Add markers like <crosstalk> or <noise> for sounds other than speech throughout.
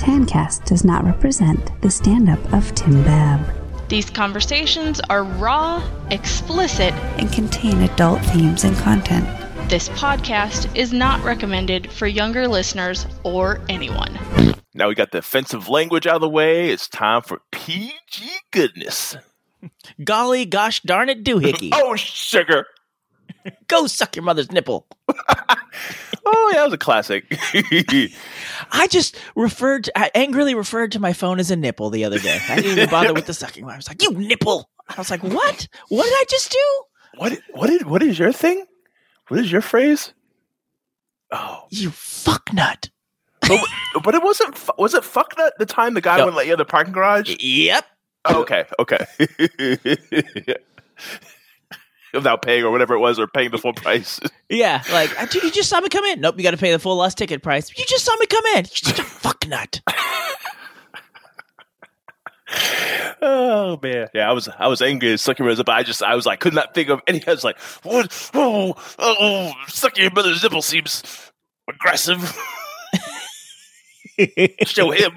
Tancast does not represent the stand up of Tim Babb These conversations are raw, explicit, and contain adult themes and content. This podcast is not recommended for younger listeners or anyone. Now we got the offensive language out of the way. It's time for PG goodness. <laughs> Golly gosh darn it doohickey. Oh, sugar. Go suck your mother's nipple. <laughs> Oh, yeah, that was a classic. <laughs> I just referred to, I angrily referred to my phone as a nipple the other day. I didn't even bother with the sucking. one. I was like, you nipple. I was like, what? What did I just do? what? What did? What is your thing? What is your phrase? Oh, You fuck nut. but, but it wasn't. Was it fuck nut the time the guy No. wouldn't let you in the parking garage? Yep. Oh, okay, okay. <laughs> <laughs> Without paying or whatever it was, or paying the full <laughs> price. <laughs> Yeah, like uh, I- you just saw me come in. Nope, you got to pay the full lost ticket price. You just saw me come in. You're just a fuck nut. Oh man, yeah, I was I was angry at sucking but I just I was like could not think of any. I was like, what? Oh, oh, sucking your mother's nipple seems aggressive. Show him.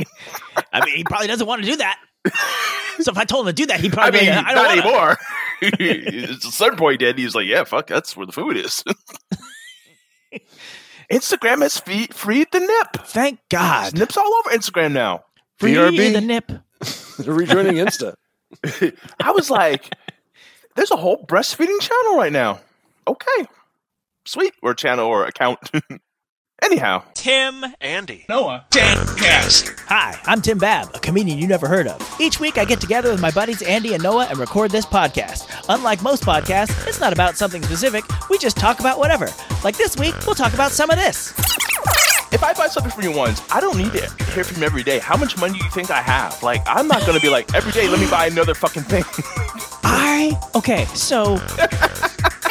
I mean, he probably doesn't want to do that. So if I told him to do that, he I probably mean, be I don't not wanna. anymore. <laughs> At a certain point, he did. He was like, "Yeah, fuck, that's where the food is." <laughs> Instagram has free, freed the nip. Thank God. Nips all over Instagram now. Free BRB. the nip. <laughs> They're rejoining Insta. I was like, "There's a whole breastfeeding channel right now." Okay, sweet, or channel or account. Anyhow, Tim Andy. Noah, Tancast. Hi, I'm Tim Babb, a comedian you never heard of. Each week, I get together with my buddies Andy and Noah and record this podcast. Unlike most podcasts, it's not about something specific, we just talk about whatever. Like this week, we'll talk about some of this. if I buy something from you once, I don't need to hear from you every day. How much money do you think I have? Like, I'm not gonna be like every day. Let me buy another fucking thing. I. Okay, so. <laughs>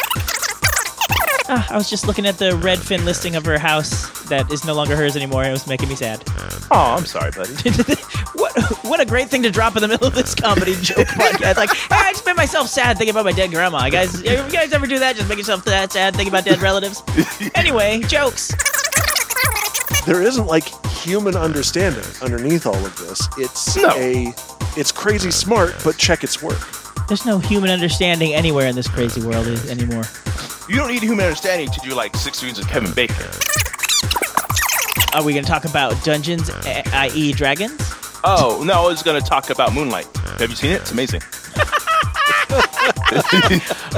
Ah, I was just looking at the Redfin listing of her house that is no longer hers anymore. and It was making me sad. oh, I'm sorry, buddy. <laughs> what what a great thing to drop in the middle of this comedy joke podcast. Like, hey, I just made myself sad thinking about my dead grandma. You guys, you guys ever do that? Just make yourself that sad thinking about dead relatives. <laughs> Anyway, jokes. There isn't like human understanding underneath all of this. It's No. a it's crazy smart, but check its work. There's no human understanding anywhere in this crazy world anymore. You don't need human understanding to do like six degrees of Kevin Bacon. Are we going to talk about dungeons, i.e., dragons? Oh no, I was gonna talk about Moonlight. Have you seen it? It's amazing. <laughs>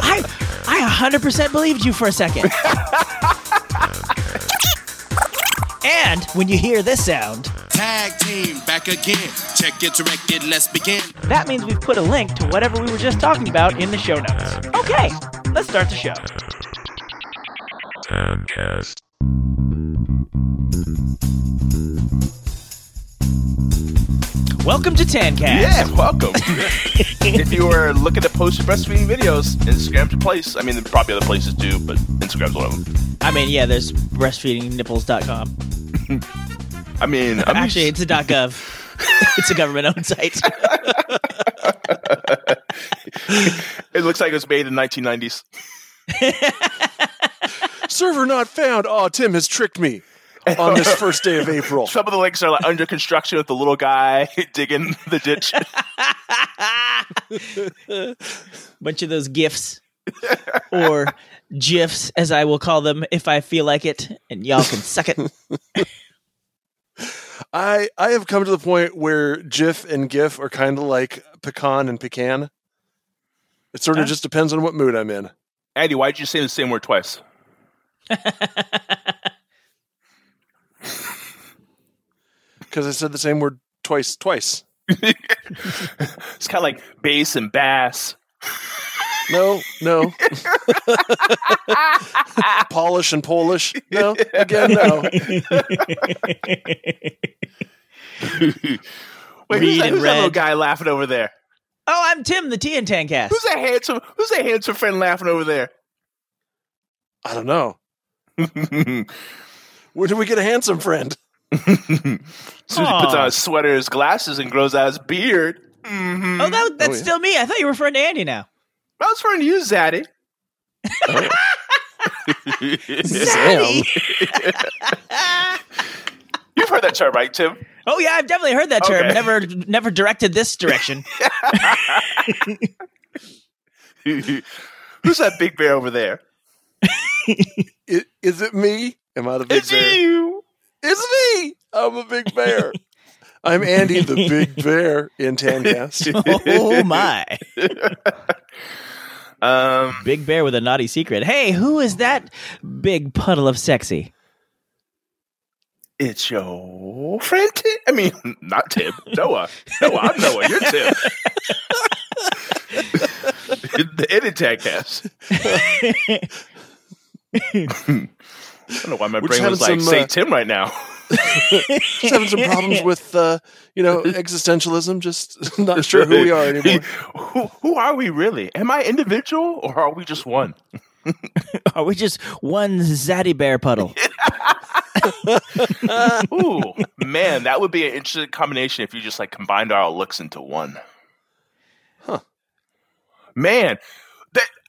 I I 100% believed you for a second. and when you hear this sound, Tag team back again. Check it, direct it, let's begin. that means we've put a link to whatever we were just talking about in the show notes. Okay, let's start the show. Welcome to Tancast. Yeah, welcome. <laughs> if you were looking to post breastfeeding videos, Instagram's your place. I mean, probably other places do, but Instagram's one of them. I mean, yeah, there's breastfeedingnipples.com. <laughs> I mean, I'm Actually, it's a .gov. it's a government-owned site. <laughs> it looks like it was made in the 1990s. Server not found. Oh, Tim has tricked me on this <laughs> first day of April. Some of the links are like under construction with the little guy <laughs> digging the ditch. bunch of those gifs or gifs as i will call them if i feel like it and y'all can suck it I I have come to the point where GIF and GIF are kind of like pecan and pecan. It sort of Huh? just depends on what mood I'm in. Andy, why did you say the same word twice? <laughs> Because I said the same word twice twice. <laughs> It's kind of like bass and bass. No, no. <laughs> Polish and Polish. No, again, no. <laughs> Wait, Reed who's, that, and who's that little guy laughing over there? oh i'm tim the t and tancast Who's that handsome? Who's that handsome friend laughing over there? I don't know. <laughs> Where do we get a handsome friend? Susie puts on his sweater, his glasses, and grows out his beard. Mm-hmm. oh that, that's Oh, yeah. still me i thought you were referring to andy now I was trying to use Zaddy. <laughs> Zaddy. <laughs> You've heard that that term, right, Tim? Oh yeah, I've definitely heard that term. Okay. Never, never directed this direction. <laughs> Who's that big bear over there? Is, Is it me? Am I the big It's bear? It's you. It's me. I'm a big bear. I'm Andy, the <laughs> big bear in Tancast. <laughs> oh my, <laughs> Um, big bear with a naughty secret. Hey, who is that big puddle of sexy? it's your friend Tim. I mean, not Tim. Noah. Noah. I'm Noah. You're Tim. the edit tag cast. I don't know why my We're brain just was like, having some, say uh, Tim right now. Just having some problems <laughs> with, uh, you know, existentialism. Just <laughs> not sure who we are anymore. <laughs> who, who are we really? Am I individual or are we just one? Are we just one zaddy bear puddle? Ooh, man, that would be an interesting combination if you just like combined our looks into one. Huh. Man, that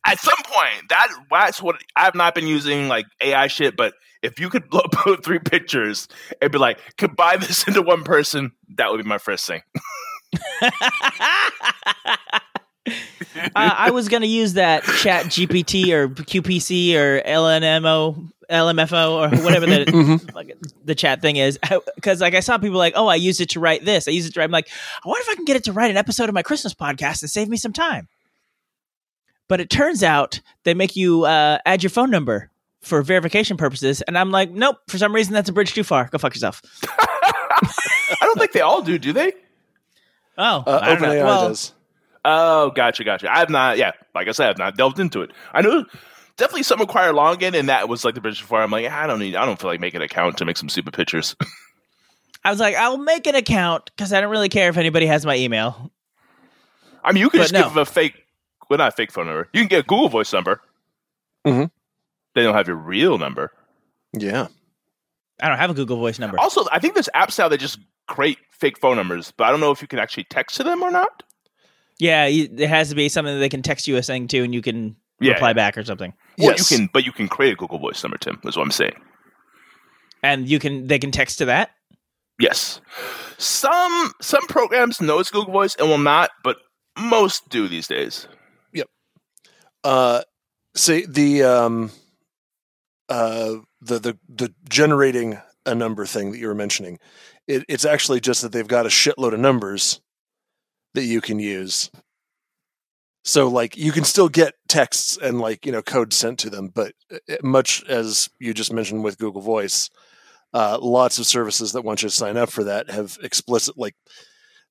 at some point that that's what I've not been using like AI shit, but if you could <laughs> put three pictures and be like combine this into one person, that would be my first thing. <laughs> uh, I was gonna use that Chat GPT or QPC or LNMO, LMFO or whatever the <laughs> Mhm. like, the chat thing is, because like I saw people like, oh, I used it to write this. I used it to write. I'm like, I wonder if I can get it to write an episode of my Christmas podcast and save me some time. But it turns out they make you uh, add your phone number for verification purposes, and I'm like, nope. For some reason, that's a bridge too far. Go fuck yourself. <laughs> I don't think they all do, do they? Oh, Uh, I don't know. OpenAI Well, does. Oh, gotcha, gotcha. I've not, yeah, like I said, I've not delved into it. I know definitely some require login, and that was like the bridge before. I'm like, I don't need, I don't feel like making an account to make some stupid pictures. <laughs> I was like, I'll make an account because I don't really care if anybody has my email. I mean, you can But just no. give them a fake, well, not a fake phone number. You can get a Google Voice number. Mhm. They don't have your real number. Yeah. I don't have a Google Voice number. Also, I think there's apps now that just create fake phone numbers, but I don't know if you can actually text to them or not. Yeah, it has to be something that they can text you a thing to, and you can Yeah, reply yeah. back or something. Well, Yes. you can, but you can create a Google Voice number, Tim. Is what I'm saying. And you can they can text to that. Yes, some some programs know it's Google Voice and will not, but most do these days. Uh, say the um, uh, the the the generating a number thing that you were mentioning. It, it's actually just that they've got a shitload of numbers that you can use. So like you can still get texts and like you know code sent to them, but uh, much as you just mentioned with Google Voice, uh, lots of services that want you to sign up for that have explicit like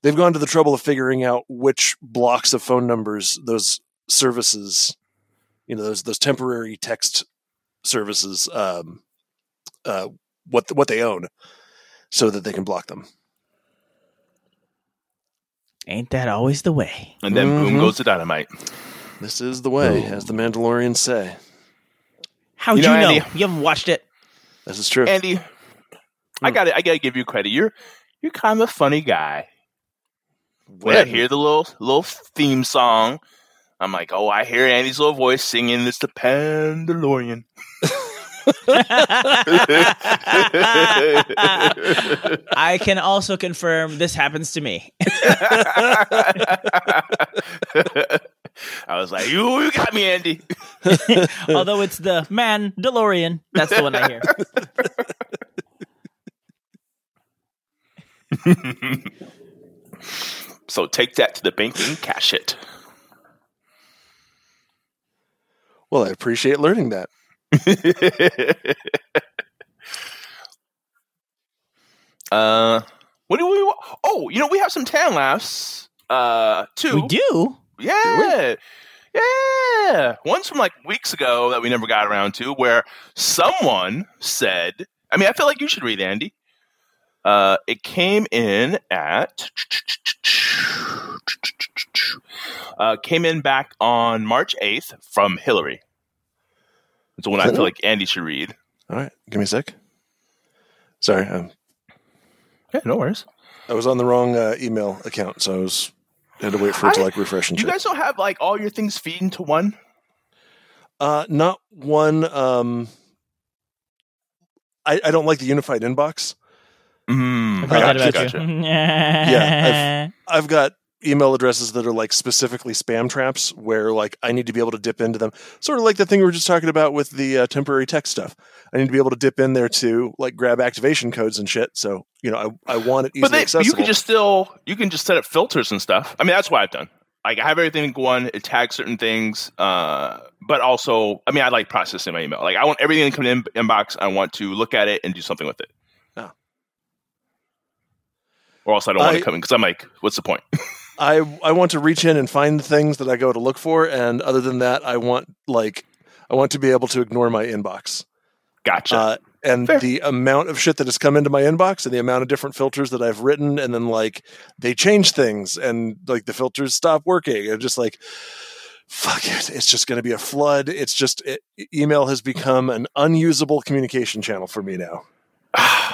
they've gone to the trouble of figuring out which blocks of phone numbers those services, you know, those those temporary text services, um, uh, what what they own, so that they can block them. Ain't that always the way? And then boom Mhm. goes the dynamite. This is the way, as the Mandalorians say. How'd You you know, know? Andy- You haven't watched it. This is true. Andy, I Hmm. got to I got to give you credit. You're you're kind of a funny guy. When I hear the little little theme song, I'm like, oh, I hear Andy's little voice singing. It's the Pandalorian. <laughs> I can also confirm this happens to me. <laughs> I was like, you, you got me, Andy. <laughs> Although it's the man DeLorean. That's the one I hear. so take that to the bank and cash it. Well, I appreciate learning that. <laughs> uh, what do we? wa- Oh, you know, we have some tan laughs. Uh, too. We do. Yeah. Yeah. One's from like weeks ago that we never got around to where someone said, I mean, I feel like you should read, Andy. Uh, it came in at, uh, came in back on March 8th from Hillary. It's one I feel like Andy should read. All right, give me a sec. Sorry, um, Yeah, no worries. I was on the wrong uh, email account, so I was had to wait for it to I- like refresh and change. You check. guys don't have like all your things feed into one? Uh, not one. Um, I, I don't like the unified inbox. Mm, I've heard that about gotcha. you. Yeah, I've <laughs> got email addresses that are like specifically spam traps where like I need to be able to dip into them. Sort of like the thing we were just talking about with the uh, temporary text stuff. I need to be able to dip in there to like grab activation codes and shit. So you know, I, I want it easily But they, accessible. you can just still you can just set up filters and stuff. I mean, that's what I've done. Like I have everything going. It tags certain things, uh, but also, I mean, I like processing my email. Like I want everything to come in inbox. I want to look at it and do something with it. Or else I don't want to come in because I'm like, what's the point? <laughs> I I want to reach in and find the things that I go to look for, and other than that, I want like I want to be able to ignore my inbox. Gotcha. Uh, and Fair. the amount of shit that has come into my inbox and the amount of different filters that I've written, and then like they change things and like the filters stop working. And just like, fuck it. It's just going to be a flood. It's just, it, email has become an unusable communication channel for me now.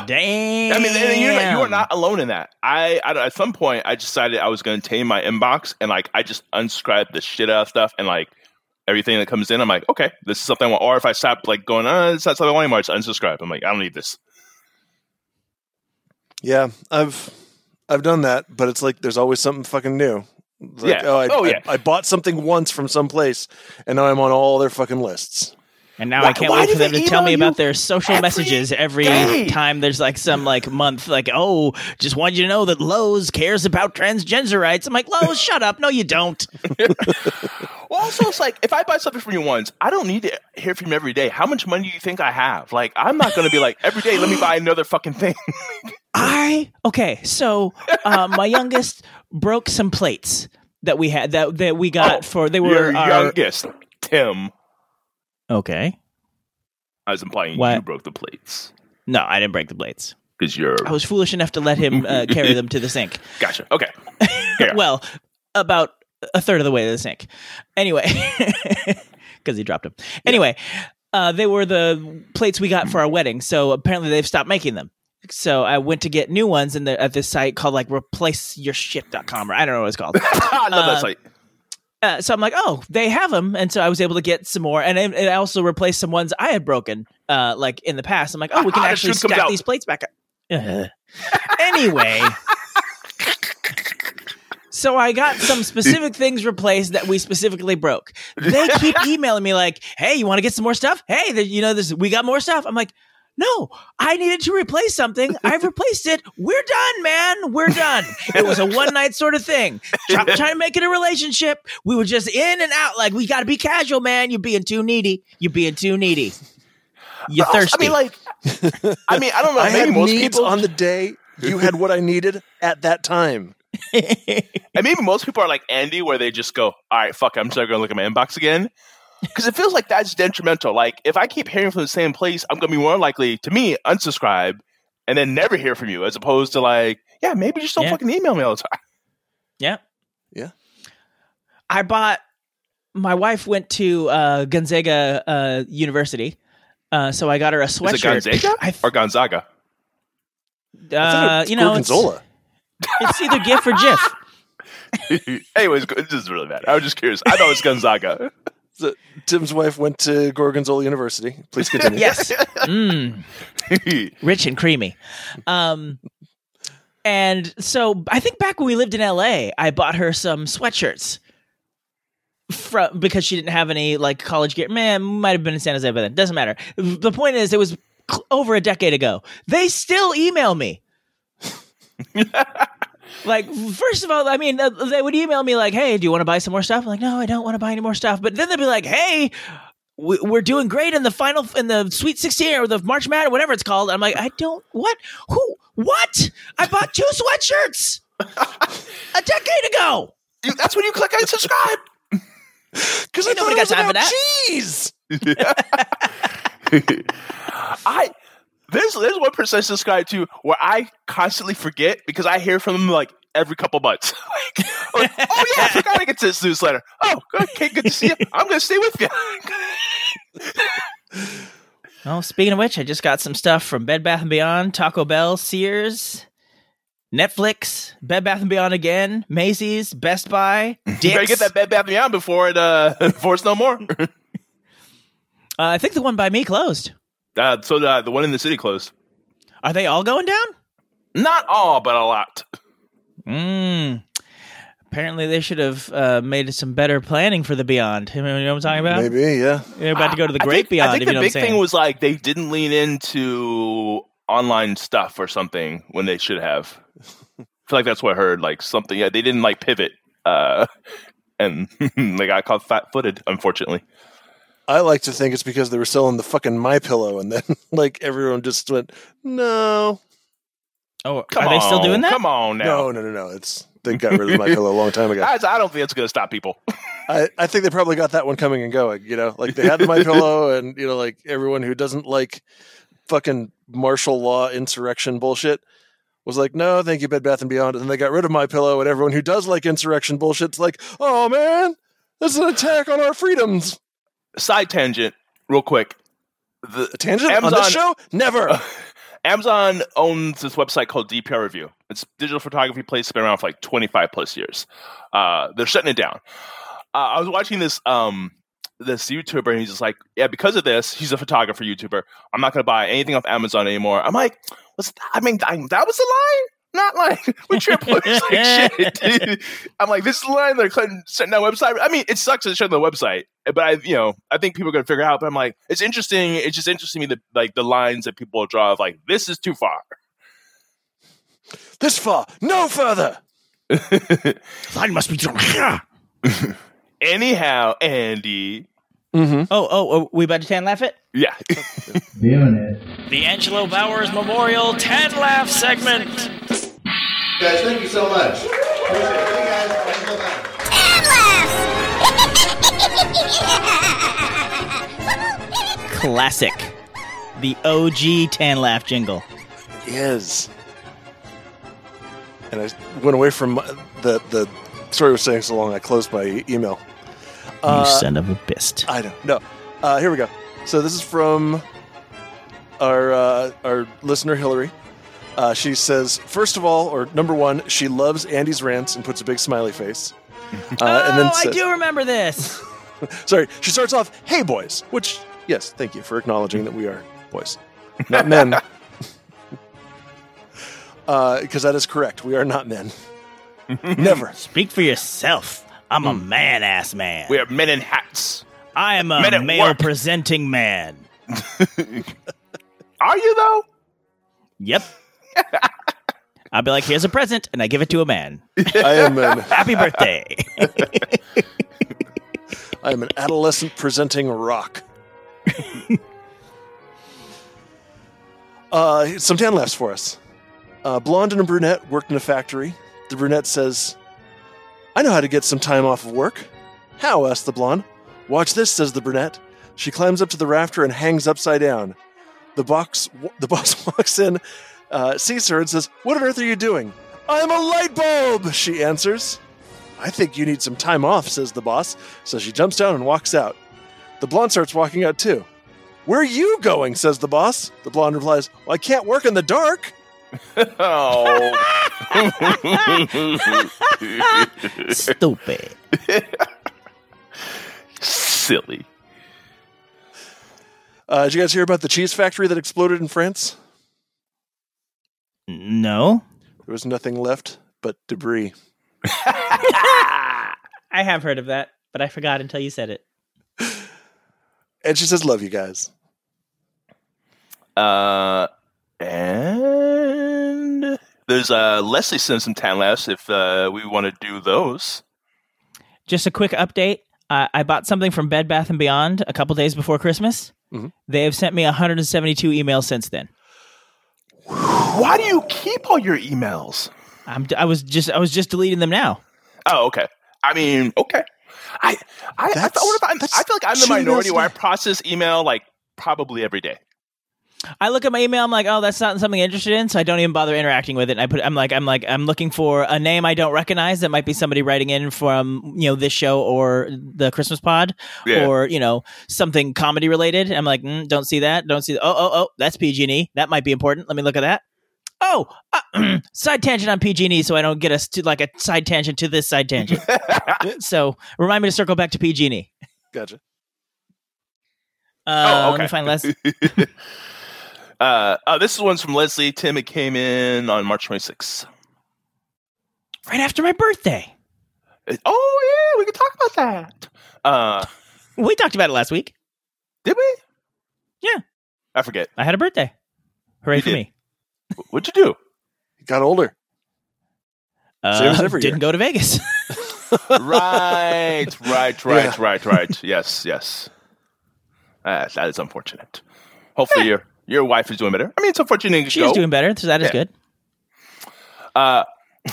Damn. I mean, and you're, you are not alone in that. I, I at some point I decided I was going to tame my inbox and like I just unscribed the shit out of stuff and like everything that comes in. I'm like, okay, this is something I want. Or if I stop like going, uh, it's not something I want anymore, I just unsubscribe. I'm like, I don't need this. Yeah, I've I've done that, but it's like there's always something fucking new. Like, Yeah. oh, I, Oh, I- yeah. I, bought something once from some place, and now I'm on all their fucking lists. And now Why- I can't wait for them to tell me about their social every messages every day? time there's like some like month, like, oh, just wanted you to know that Lowe's cares about transgender rights. I'm like, Lowe's, <laughs> shut up. No, you don't. <laughs> Well, also, it's like if I buy something from you once, I don't need to hear from you every day. How much money do you think I have? Like, I'm not going to be like every day. Let me buy another fucking thing. <laughs> I okay, so uh, my youngest broke some plates that we had that that we got Oh, for they were our, youngest, Tim. Okay. I was implying What? you broke the plates No, I didn't break the plates. because you're. I was foolish enough to let him uh, <laughs> carry them to the sink. Gotcha. Okay. Yeah. <laughs> well, about a third of the way to the sink. Anyway, <laughs> because he dropped them. Anyway, uh, they were the plates we got for our wedding. So apparently they've stopped making them. So I went to get new ones in the, at this site called like replaceyourshit.com or I don't know what it's called. I love Uh, that site. Uh, so I'm like, oh, they have them, and so I was able to get some more, and it, it also replaced some ones I had broken, uh, like in the past. I'm like, oh, we can The actually truth comes stack out. these plates back up. <laughs> Anyway, so I got some specific things replaced that we specifically broke. They keep <laughs> emailing me like, hey, you want to get some more stuff? Hey, there- you know, this we got more stuff. I'm like. No, I needed to replace something. I've replaced it. We're done, man. We're done. It was a one night sort of thing. Try, <laughs> trying to make it a relationship. We were just in and out. Like we got to be casual, man. You're being too needy. You're being too needy. You're But also, thirsty. I mean, like, I mean, I don't know. I maybe had most needs people on the day. You had what I needed at that time. I mean, most people are like Andy, where they just go, "All right, fuck, it, I'm just not going to look at my inbox again," because it feels like that's detrimental. Like if I keep hearing from the same place, I'm going to be more likely to me unsubscribe and then never hear from you, as opposed to like, yeah, maybe just don't Yeah. fucking email me all the time. yeah. Yeah. I bought. My wife went to uh, Gonzaga uh, University, uh, so I got her a Is it sweatshirt. Gonzaga I, or Gonzaga? uh, you know, it's, Gorgonzola. it's either GIF or GIF. <laughs> Anyways, it doesn't really matter. I was just curious. I thought it was Gonzaga. So, Tim's wife went to Gorgonzola University. Please continue. <laughs> Yes. Mm. <laughs> rich and creamy. Um, and so I think back when we lived in LA, I bought her some sweatshirts from because she didn't have any like college gear. Man, might have been in San Jose by then. Doesn't matter. The point is, it was cl- over a decade ago. They still email me. <laughs> like first of all, I mean, they would email me like, "Hey, do you want to buy some more stuff?" I'm like, "No, I don't want to buy any more stuff." But then they'd be like, "Hey." we- We're doing great in the final, in the Sweet 16 or the March Madness, whatever it's called. I'm like, I don't, what? Who? What? I bought two sweatshirts <laughs> a decade ago. That's when you click on subscribe. <laughs> Because I thought it got was about that. cheese. <laughs> I there's there's one person I subscribe to where I constantly forget because I hear from them like every couple months. <laughs> like, like, <laughs> oh yeah, I forgot to get to this newsletter. Oh, okay, good to see you. I'm gonna stay with you. <laughs> Oh, speaking of which, I just got some stuff from Bed Bath and Beyond, Taco Bell, Sears, Netflix, Bed Bath and Beyond again, Macy's, Best Buy, Dick's. you better get that Bed Bath and Beyond before it uh before it's no more. Uh, I think the one by me closed. Uh, so the the one in the city closed. Are they all going down? Not all, but a lot. Mm. Apparently, they should have uh, made some better planning for the Beyond. You know what I'm talking about? Maybe, yeah. You're about to go to the I Great think, Beyond. I think if the you know big what I'm saying. thing was like they didn't lean into online stuff or something when they should have. I feel like that's what I heard. Like something, yeah, they didn't like pivot, uh, <laughs> and <laughs> they got caught fat-footed, Unfortunately, I like to think it's because they were selling the fucking My Pillow, and then <laughs> like everyone just went, no, oh, come are on, they still doing that? Come on now. no, no, no, no. It's they got rid of My Pillow a long time ago. <laughs> I, I don't think it's going to stop people. <laughs> I, I think they probably got that one coming and going. You know, like they had the My Pillow, and you know, like everyone who doesn't like fucking martial law insurrection bullshit was like, no, thank you, Bed Bath and Beyond. And then they got rid of My Pillow, and everyone who does like insurrection bullshit's like, oh man, this is an attack on our freedoms. Side tangent, real quick. The A tangent on Amazon- this show? Never. <laughs> Amazon owns this website called DPReview. It's digital photography place. It's been around for like 25 plus years. Uh, they're shutting it down. Uh, I was watching this um, this YouTuber, and he's just like, yeah, because of this, he's a photographer YouTuber. I'm not going to buy anything off Amazon anymore. I'm like, what's I mean, I, that was a line. Not like when Triple is like shit. dude. I'm like, this is the line they're cutting, setting that website. I mean, it sucks to shut the website, but I, you know, I think people are gonna figure it out. But I'm like, it's interesting. It's just interesting to me the like the lines that people draw of like, this is too far. this far, no further. <laughs> Line must be drawn. Anyhow, Andy, Mm-hmm. Oh, oh, oh, we about to tan laugh it? yeah, <laughs> Doing it. The Angelo Bowers Memorial Tan Laugh segment. Guys, thank you so much. Appreciate you guys. Thank you so much. <laughs> Classic. The OG Tan Laugh jingle. is. And I went away from the the story was saying so long. I closed my e- email. you Uh, son of a bist. I know. No. Uh, here we go. So this is from our uh, our listener Hillary. Uh, she says, first of all, or number one, she loves Andy's rants and puts a big smiley face. Uh, oh, and then I do remember this. <laughs> Sorry, she starts off, "Hey boys," which yes, thank you for acknowledging that we are boys, not men. <laughs> Because that is correct. We are not men. <laughs> Never. Speak for yourself. I'm Hmm. a man ass man. we are men in hats. I am a Men male work. presenting man. Are you though? Yep. <laughs> I'll be like, here's a present, and I give it to a man. <laughs> I am an <laughs> Happy birthday. I am an adolescent presenting rock. uh, some tan laughs for us. Uh, blonde and a brunette worked in a factory. The brunette says, I know how to get some time off of work. How? asked the blonde. Watch this, says the brunette. She climbs up to the rafter and hangs upside down. The box, the boss walks in, uh, sees her, and says, What on earth are you doing? I'm a light bulb, she answers. I think you need some time off, says the boss. So she jumps down and walks out. The blonde starts walking out too. Where are you going? says the boss. The blonde replies, Well, I can't work in the dark. Oh, <laughs> Stupid. silly. Uh, did you guys hear about the cheese factory that exploded in France? No. There was nothing left but debris. <laughs> I have heard of that, but I forgot until you said it. <laughs> And she says, Love you guys. Uh, and there's uh Leslie sent some tan laughs if uh, we want to do those. Just a quick update. Uh, I bought something from Bed Bath and Beyond a couple days before Christmas. Mhm. They have sent me 172 emails since then. Why do you keep all your emails? I'm, I was just I was just deleting them now. Oh, okay. I mean, okay. I I, I, That's- what if I'm, I feel like I'm the minority where I process email like probably every day. I look at my email. I'm like, oh, that's not something I'm interested in, so I don't even bother interacting with it. And I put, I'm like, I'm like, I'm looking for a name I don't recognize that might be somebody writing in from you know this show or the Christmas Pod Yeah. or you know something comedy related. I'm like, mm, don't see that. Don't see. That. Oh, oh, oh, that's PG&E. That might be important. Let me look at that. Oh, uh, <clears throat> side tangent on PG&E, so I don't get us to like a side tangent to this side tangent. <laughs> so remind me to circle back to PG&E. Gotcha. Uh, Oh, Let me find less. <laughs> Uh, uh, this is one's from Leslie. Tim, it came in on March 26th. Right after my birthday. It- oh, yeah, we can talk about that. Uh, <laughs> We talked about it last week. did we? Yeah. I forget. I had a birthday. Hooray You for did. me. What'd you do? Got older. Uh, Same as every didn't year. go to Vegas. <laughs> right, right, right, Yeah. right, right. Yes, yes. Uh, that is unfortunate. Hopefully, your your wife is doing better. I mean, it's unfortunate. you didn't She's go. doing better, so that is Yeah. good. Uh, <laughs>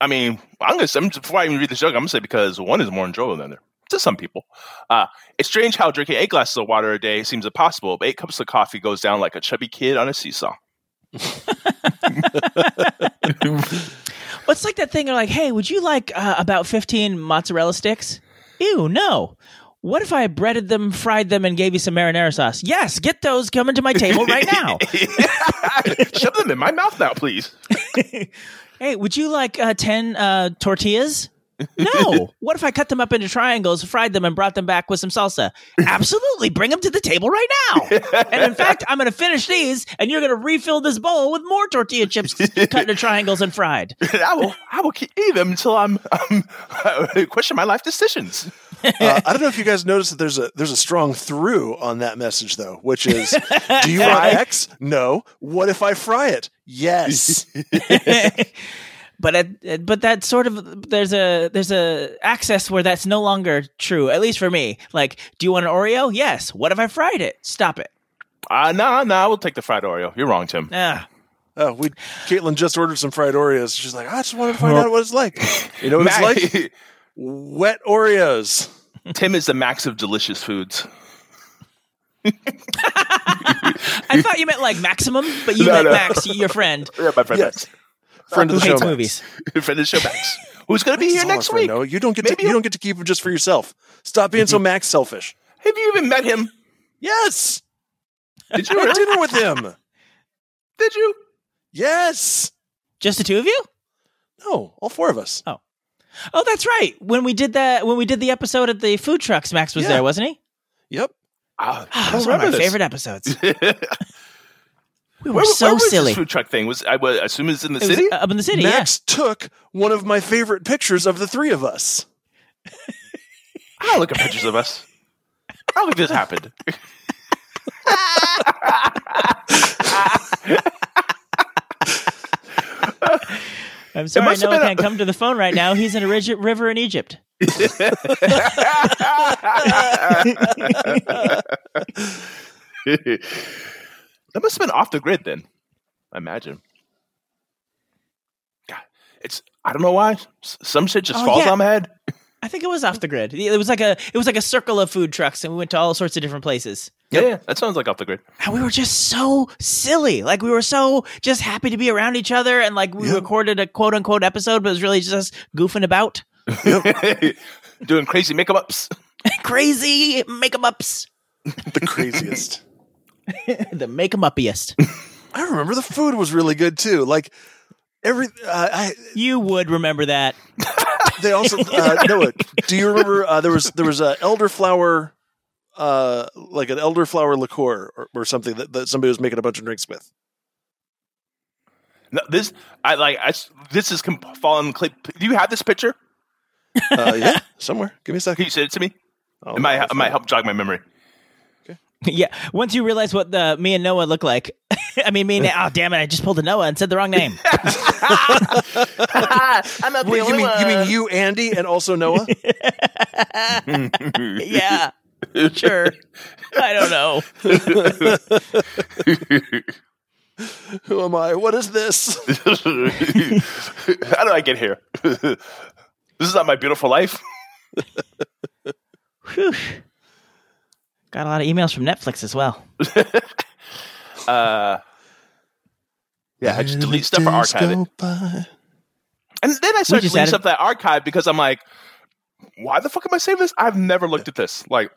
I mean, I'm gonna I'm, before I even read the joke, I'm gonna say because one is more enjoyable than the other to some people. Uh, it's strange how drinking eight glasses of water a day seems impossible, but eight cups of coffee goes down like a chubby kid on a seesaw. It's like that thing. Like, "Hey, would you like uh, about fifteen mozzarella sticks?" Ew, no. What if I breaded them, fried them, and gave you some marinara sauce? Yes, get those coming to my table right now. <laughs> Shove them in my mouth now, please. <laughs> hey, would you like uh, ten uh, tortillas? No. <laughs> what if I cut them up into triangles, fried them, and brought them back with some salsa? Absolutely. Bring them to the table right now. and in fact, I'm going to finish these, and you're going to refill this bowl with more tortilla chips cut into triangles and fried. <laughs> I will I will keep eating them until I'm, I'm <laughs> question my life decisions. Uh, I don't know if you guys noticed that there's a there's a strong through on that message though, which is, do you want X? No. What if I fry it? Yes. But it, but that sort of there's a there's a access where that's no longer true. At least for me. Like, do you want an Oreo? Yes. What if I fried it? Stop it. Uh, no, no, I will take the fried Oreo. You're wrong, Tim. Ah. Oh, we Caitlin just ordered some fried Oreos. She's like, I just wanted to find out what it's like. You know what it's <laughs> like? <laughs> Wet Oreos. Tim is the max of delicious foods. <laughs> I thought you meant like maximum, but you No, meant no. Max, your friend Yeah, my friend Yes. Friend of the show. hates movies. <laughs> Friend of the show, Max. Who's going to be This here is all next week? No, You don't get to Maybe you you'll- don't get to keep him just for yourself. Stop being so Max selfish. Have you even met him? Yes. Did <laughs> you I had really? dinner with him. <laughs> Did you? Yes. Just the two of you? No, all four of us. Oh, Oh, that's right. When we did that, when we did the episode at the food trucks, Max was Yeah. there, wasn't he? Yep. Ah, that ah, was one of my this. favorite episodes. Where, We were so where was silly. This food truck thing was I would assume it's in the It was city. Uh, up in the city, Max took one of my favorite pictures of the three of us. <laughs> I'll look at pictures of us. I don't think this happened. <laughs> I'm sorry, must have Noah can't come to the phone right now. He's in a rig- river in Egypt. <laughs> that must have been off the grid then. I imagine. God, it's I don't know why. Some shit just Oh, falls yeah. on my head. I think it was off the grid. It was like a it was like a circle of food trucks, and we went to all sorts of different places. Yeah, yeah, that sounds like off the grid. And we were just so silly. Like we were so just happy to be around each other, and like we Yep. recorded a quote unquote episode, but it was really just us goofing about, <laughs> Doing crazy makeup ups. <laughs> crazy make 'em ups, <laughs> The craziest. <laughs> the make 'em uppiest. <laughs> I remember the food was really good too. Like every uh, I You would remember that. they also uh, <laughs> Noah, do you remember uh, there was there was a elderflower uh like an elderflower liqueur or, or something that, that somebody was making a bunch of drinks with. No, this I like. I s- this is comp- falling. Cl- do you have this picture? Uh, yeah, somewhere. Give me a Can second. you send it to me? Oh, it might it might help jog my memory. <laughs> yeah. Once you realize what the me and Noah look like, <laughs> I mean, me and oh damn it, I just pulled a Noah and said the wrong name. <laughs> I'm not the Wait, you only mean you mean one. you, Andy, and also Noah? yeah, sure. I don't know. Who am I? What is this? How do I get here? this is not my beautiful life. Whew. Got a lot of emails from Netflix as well. <laughs> Uh, yeah, I just delete stuff or archive it. And then I started deleting added- stuff that archive because I'm like, why the fuck am I saving this? I've never looked at this. Like,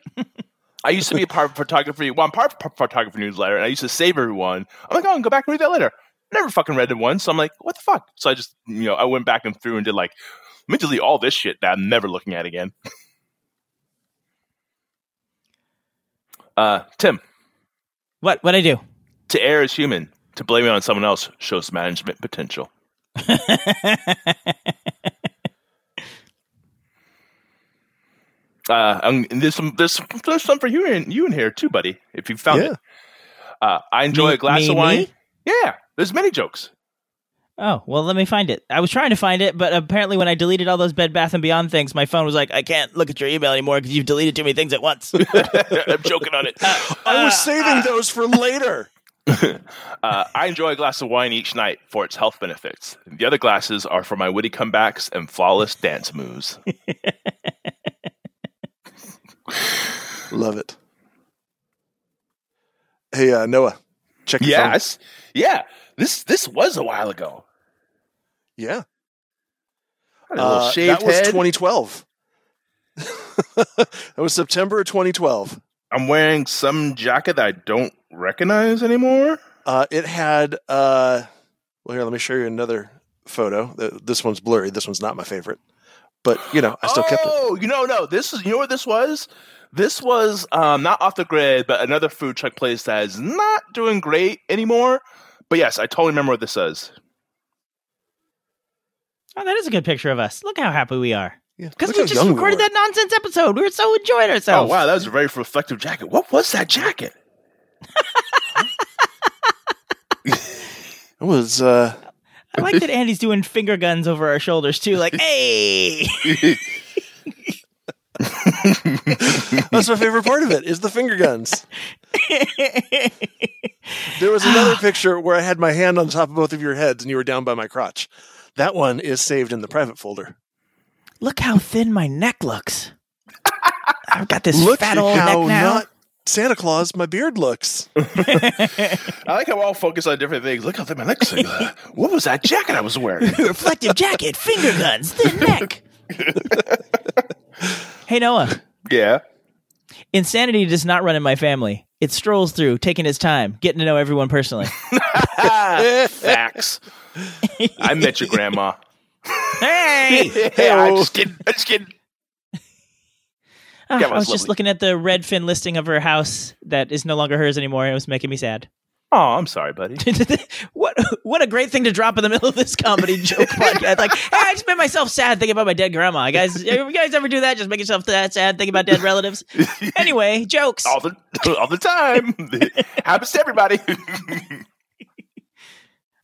I used to be a part of photography. Well, I'm part of a photography newsletter, and I used to save everyone. I'm like, oh, I'll go back and read that later. Never fucking read it once. So I'm like, what the fuck? So I just, you know, I went back and through and did like, let me delete all this shit that I'm never looking at again. <laughs> uh, Tim, What? What I do? To err is human. To blame it on someone else shows management potential. <laughs> Uh, um, there's some there's some, there's some for you in you in here too, buddy. If you found Yeah. it, uh, I enjoy Me- a glass me- of wine. me? Yeah, there's many jokes. Oh, well, let me find it. I was trying to find it, but apparently when I deleted all those Bed Bath and Beyond things, my phone was like, I can't look at your email anymore because you've deleted too many things at once. <laughs> I'm joking on it. I was saving those for later. <laughs> Uh, I enjoy a glass of wine each night for its health benefits. The other glasses are for my witty comebacks and flawless dance moves. <laughs> Love it. Hey, uh, Noah, check your phone. yes, yeah. This this was a while ago. Yeah. I had a Uh, shaved that was head. 2012. <laughs> that was September of 2012. I'm wearing some jacket that I don't recognize anymore. Uh, it had, uh, well, here, let me show you another photo. This one's blurry. This one's not my favorite. But, you know, I still kept it. Oh, you know, no. This is you know what this was. This was um, not off the grid, but another food truck place that is not doing great anymore. But yes, I totally remember what this is. oh, that is a good picture of us. Look how happy we are. Yeah, Because look we just young we recorded that nonsense episode. We were so enjoying ourselves. Oh wow, that was a very reflective jacket. What was that jacket? <laughs> It was, uh, I like that Andy's doing finger guns over our shoulders too. Like, <laughs> hey, <laughs> that's my favorite part of it is the finger guns. There was another <sighs> picture where I had my hand on top of both of your heads and you were down by my crotch. That one is saved in the private folder. look how thin my neck looks. I've got this Look fat at old how neck now. not Santa Claus my beard looks. <laughs> I like how we're all focused on different things. Look how thin my neck's. like, <laughs> uh, what was that jacket I was wearing? <laughs> Reflective jacket, finger guns, thin neck. hey Noah, yeah. insanity does not run in my family. It strolls through, taking its time, getting to know everyone personally. <laughs> Facts. I met your grandma. hey, <laughs> hey, I'm just kidding. I'm just kidding. Ah, I was was just looking at the Redfin listing of her house that is no longer hers anymore, and it was making me sad. Oh, I'm sorry, buddy. <laughs> what what a great thing to drop in the middle of this comedy <laughs> joke podcast. Like, hey, I just made myself sad thinking about my dead grandma. You guys, <laughs> you guys ever do that? Just make yourself that sad thinking about dead relatives. Anyway, jokes. all the all the time. Happens to everybody.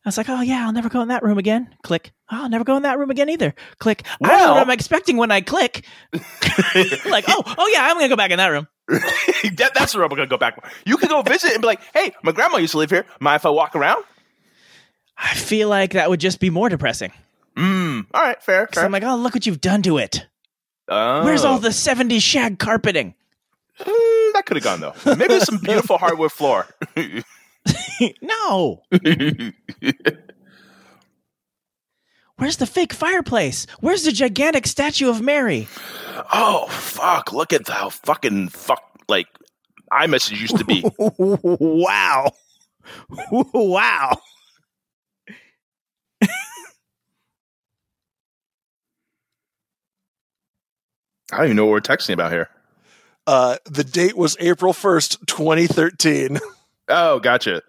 I was like, oh yeah, I'll never go in that room again. Click. Oh, I'll never go in that room again either. Click. I don't know what I'm expecting when I click. like, oh, oh yeah, I'm gonna go back in that room. <laughs> that, that's where I'm gonna go back. You can go visit and be like, "Hey, my grandma used to live here. Mind if I walk around?" I feel like that would just be more depressing. Mm. All right, fair, fair. I'm like, oh, look what you've done to it. Oh. Where's all the 70s shag carpeting? Mm, that could have gone though. Maybe some beautiful hardwood floor. <laughs> no. <laughs> Where's the fake fireplace? Where's the gigantic statue of Mary? oh fuck! Look at how fucking fuck like iMessage used to be. <laughs> wow. <laughs> wow. I don't even know what we're texting about here. Uh, the date was April 1st, 2013. Oh, gotcha.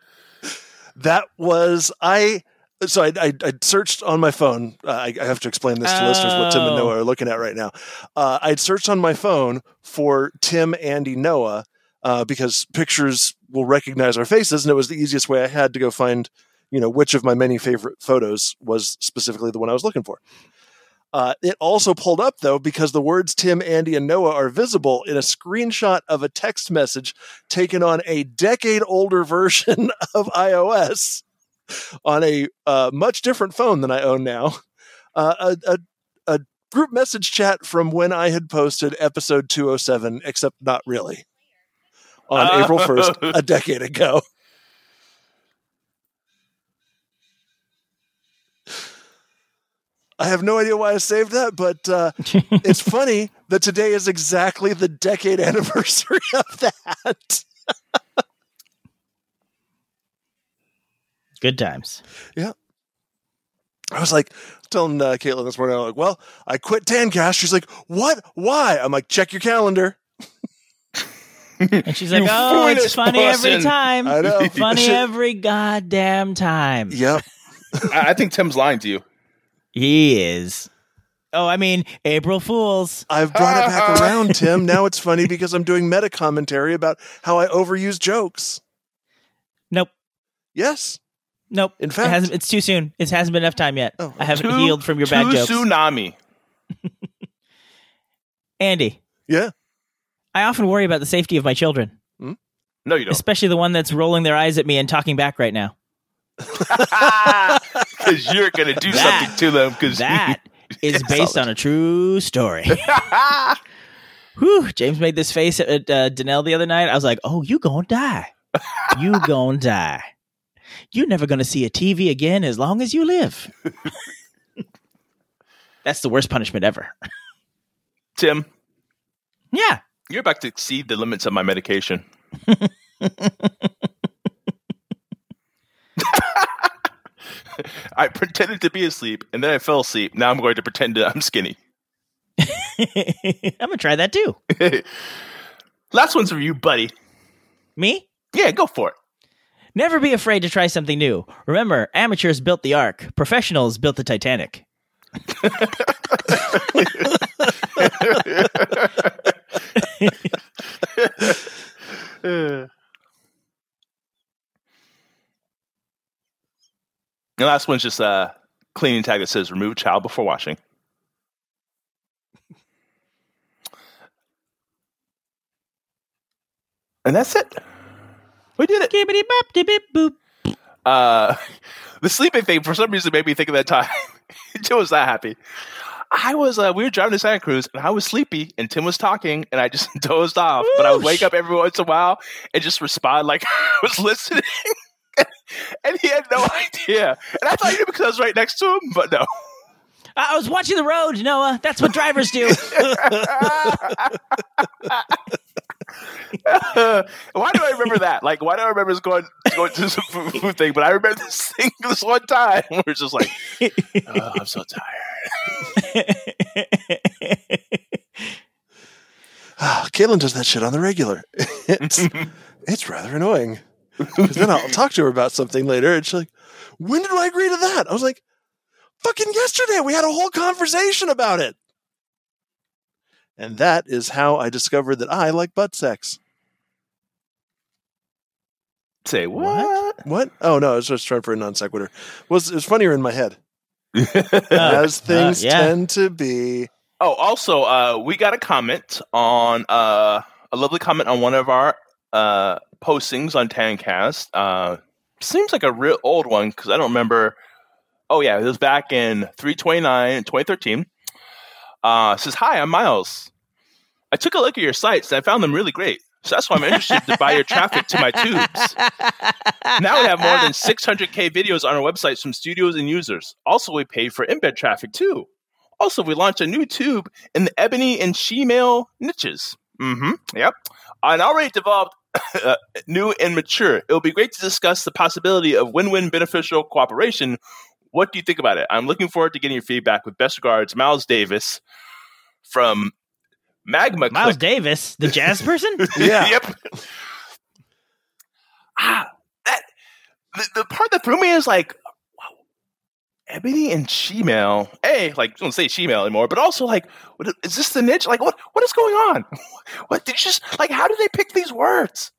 That was, I, so I, I, I searched on my phone. Uh, I, I have to explain this to listeners what Tim and Oh. Noah are looking at right now. Uh, I'd searched on my phone for Tim, Andy, Noah, uh, because pictures will recognize our faces, and it was the easiest way I had to go find, you know, which of my many favorite photos was specifically the one I was looking for. Uh, it also pulled up though because the words Tim, Andy, and Noah are visible in a screenshot of a text message taken on a decade older version <laughs> of iOS on a uh, much different phone than I own now. Uh, a, a, a group message chat from when I had posted episode 207, except not really, on Oh. April 1st, <laughs> a decade ago. I have no idea why I saved that, but uh, it's <laughs> funny that today is exactly the decade anniversary <laughs> of that. Good times. Yeah. I was like telling uh, Caitlin this morning, I'm like, well, I quit Tancast. She's like, what? Why? I'm like, check your calendar. And she's like, You "Oh, it's foolish funny every time. I know. <laughs> Funny <laughs> every goddamn time." Yep. I, I think Tim's lying to you. He is. Oh, I mean, April Fools. I've brought it back <laughs> around, Tim. Now it's funny because I'm doing meta commentary about how I overuse jokes. Nope. Yes. Nope. In it fact- hasn't, it's too soon. It hasn't been enough time yet. Oh. I haven't Too- healed from your bad too jokes. Tsunami. <laughs> Andy, Yeah. I often worry about the safety of my children, No, you don't. especially the one that's rolling their eyes at me and talking back right now. <laughs> Because you're gonna do That- something to them. Because That <laughs> is based on a true story. Whew, James made this face at uh, Danelle the other night. I was like, "Oh, you gonna die? You gonna die? You're never gonna see a TV again as long as you live." <laughs> That's the worst punishment ever. <laughs> Tim, Yeah, you're about to exceed the limits of my medication. <laughs> I pretended to be asleep and then I fell asleep. Now I'm going to pretend that I'm skinny. I'm gonna try that too. Last one's for you, buddy. Me? Yeah, go for it. Never be afraid to try something new. Remember, amateurs built the Ark, professionals built the Titanic. <laughs> The last one's just a cleaning tag that says remove child before washing. And that's it. We did it. Gibbity bop, dibbit boop. Uh, <laughs> the sleeping thing for some reason made me think of that time. <laughs> Tim was that happy. I was uh, we were driving to Santa Cruz and I was sleepy and Tim was talking and I just <laughs> dozed off. But I would wake up every once in a while and just respond like I was listening. and he had no idea. And I thought he knew because I was right next to him, but no. I was watching the road, Noah. That's what drivers do. <laughs> why do I remember that? Like, why do I remember us going going to some food, food thing? But I remember this <laughs> thing this one time <laughs> where it's just like, oh, I'm so tired. Ah, Caitlin does that shit on the regular. It's it's rather annoying. Because then I'll talk to her about something later, and she's like, "When did I agree to that?" I was like, "Fucking yesterday. We had a whole conversation about it." And that is how I discovered that I like butt sex. Say what? What? Oh no, I was just trying for a non sequitur. Was it was funnier in my head, <laughs> Uh, as things uh, yeah. tend to be. Oh, also, uh, we got a comment on uh, a lovely comment on one of our uh, postings on Tancast. Uh, seems like a real old one because I don't remember. Oh yeah, it was back in 329 2013. Uh, says, "Hi, I'm Miles. I took a look at your sites and I found them really great. So that's why I'm interested to buy your traffic to my tubes. Now we have more than 600k videos on our websites from studios and users. Also, we pay for embed traffic too. Also, we launched a new tube in the ebony and shemale niches. Mm-hmm. Yep. And already developed <coughs> uh, new and mature. It will be great to discuss the possibility of win-win beneficial cooperation. What do you think about it? I'm looking forward to getting your feedback. With best regards, Miles Davis from Magma Miles Click. Davis, the jazz <laughs> person? Yeah. yep. Ah, that the, the part that threw me is like, wow, Ebony and Shemale. Hey, like don't say Shemale anymore, but also like, what, is this the niche? Like, what what is going on? <laughs> What did you just like? How did they pick these words?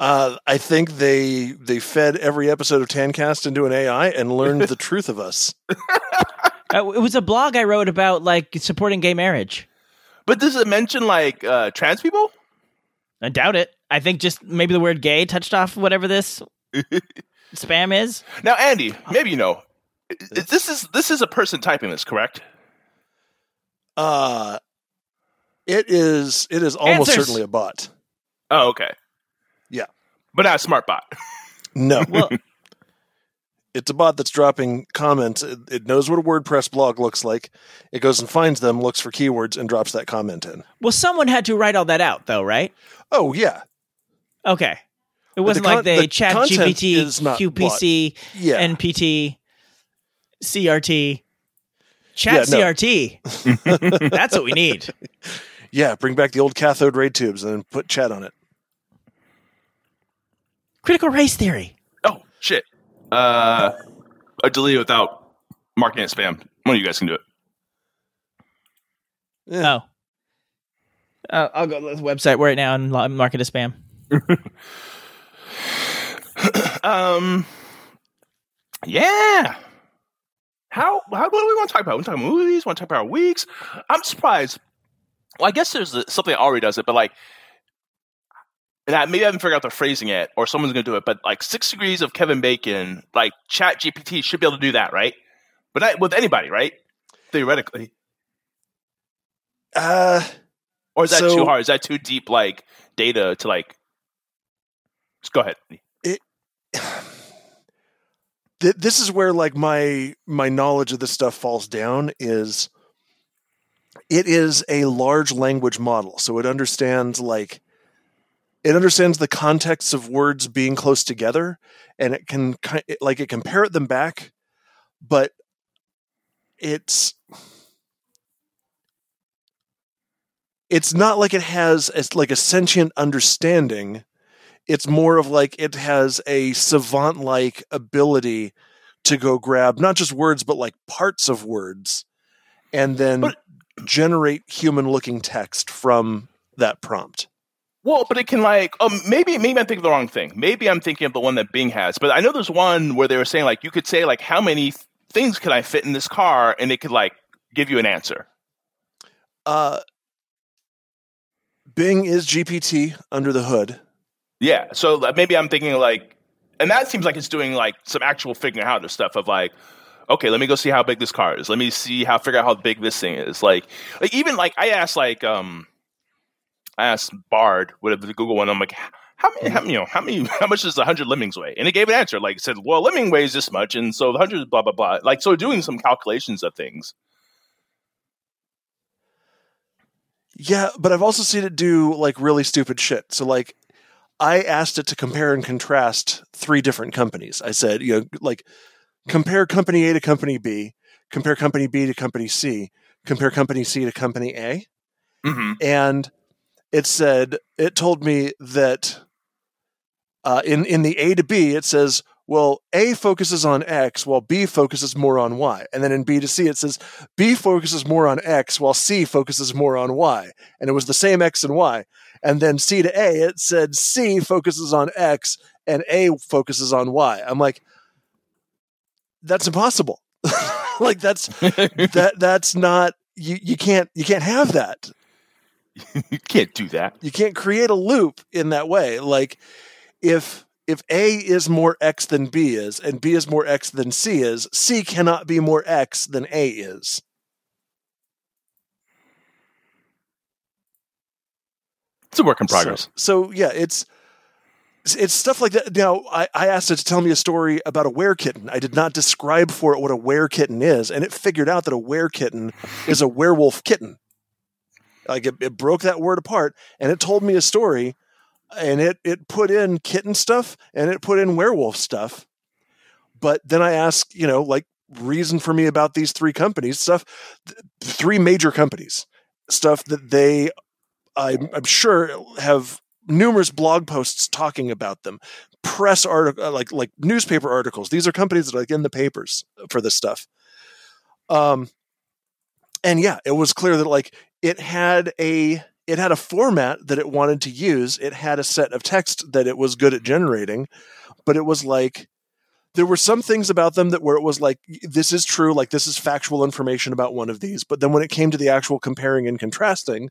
Uh, I think they they fed every episode of Tancast into an AI and learned the <laughs> truth of us. Uh, it was a blog I wrote about like supporting gay marriage. But does it mention like uh, trans people? I doubt it. I think just maybe the word gay touched off whatever this <laughs> spam is. Now, Andy, maybe you know. i- i- This is this is a person typing this, correct? Uh, it is it is almost Answers. certainly a bot. Oh, okay. Yeah. but not a smart bot. No, <laughs> Well, <laughs> it's a bot that's dropping comments. It, it knows what a WordPress blog looks like. It goes and finds them, looks for keywords, and drops that comment in. well, someone had to write all that out, though, right? Oh yeah, Okay. It the wasn't con- like they the chat GPT, QPC, yeah. NPT, CRT, chat Yeah, no. CRT. <laughs> That's what we need. yeah. Bring back the old cathode ray tubes and then put chat on it. Critical race theory. Oh shit. Uh, I delete it without marking it spam. One of you guys can do it. Yeah. Oh. Uh, I'll go to the website right now and mark it as spam. <laughs> Um. Yeah. How? How? What do we want to talk about? We want to talk about movies. We Want to talk about weeks? I'm surprised. Well, I guess there's something that already does it, but like, and I, maybe I haven't figured out the phrasing yet, or someone's going to do it. But like, six degrees of Kevin Bacon, like Chat GPT should be able to do that, right? But not with anybody, right? Theoretically, Uh, or is that So- too hard? Is that too deep, like data to like? Just go ahead. <sighs> th- this is where like my my knowledge of this stuff falls down is it is a large language model so it understands like it understands the context of words being close together and it can like it can parrot them back but it's it's not like it has as like a sentient understanding. It's more of like it has a savant like ability to go grab not just words but like parts of words and then But- generate human looking text from that prompt Well, but it can like um maybe maybe I'm thinking of the wrong thing. Maybe I'm thinking of the one that Bing has. But I know there's one where they were saying like you could say like how many th- things could I fit in this car, and it could like give you an answer. uh bing is gpt under the hood Yeah. So like, maybe I'm thinking like, and that seems like it's doing like some actual figuring out of stuff of like. Okay, let me go see how big this car is. Let me see how figure out how big this thing is. Like, like even like I asked like um, asked Bard, whatever the Google one. I'm like, how many, how, you know, how many, <laughs> how much does a hundred lemmings weigh? And it gave an answer. Like, it said, well, lemming weighs this much, and so the hundred, blah blah blah. Like, so doing some calculations of things. Yeah, but I've also seen it do like really stupid shit. So like I asked it to compare and contrast three different companies. I said, you know, like compare company A to company B, compare company B to company C, compare company C to company A. Mm-hmm. And it said it told me that uh, in in the A to B it says well A focuses on X while B focuses more on Y, and then in B to C it says B focuses more on X while C focuses more on Y, and it was the same X and Y, and then C to A it said C focuses on X and A focuses on Y. I'm like, that's impossible. <laughs> like that's <laughs> that that's not you you can't you can't have that <laughs> you can't do that. you can't create a loop in that way. Like if if a is more x than b is and b is more x than c is c cannot be more x than a is. It's a work in progress. so, so yeah it's it's stuff like that. Now I, I asked it to tell me a story about a were kitten. I did not describe for it what a were kitten is and it figured out that a were kitten is a werewolf kitten like it, it broke that word apart and it told me a story and it it put in kitten stuff and it put in werewolf stuff. But then i asked you know like reason for me about these three companies stuff th- three major companies stuff that they i'm, I'm sure have numerous blog posts talking about them press article like like newspaper articles. These are companies that are like in the papers for this stuff. Um and yeah it was clear that like it had a it had a format that it wanted to use. It had a set of text that it was good at generating but it was like there were some things about them that where it was like this is true like this is factual information about one of these. But then when it came to the actual comparing and contrasting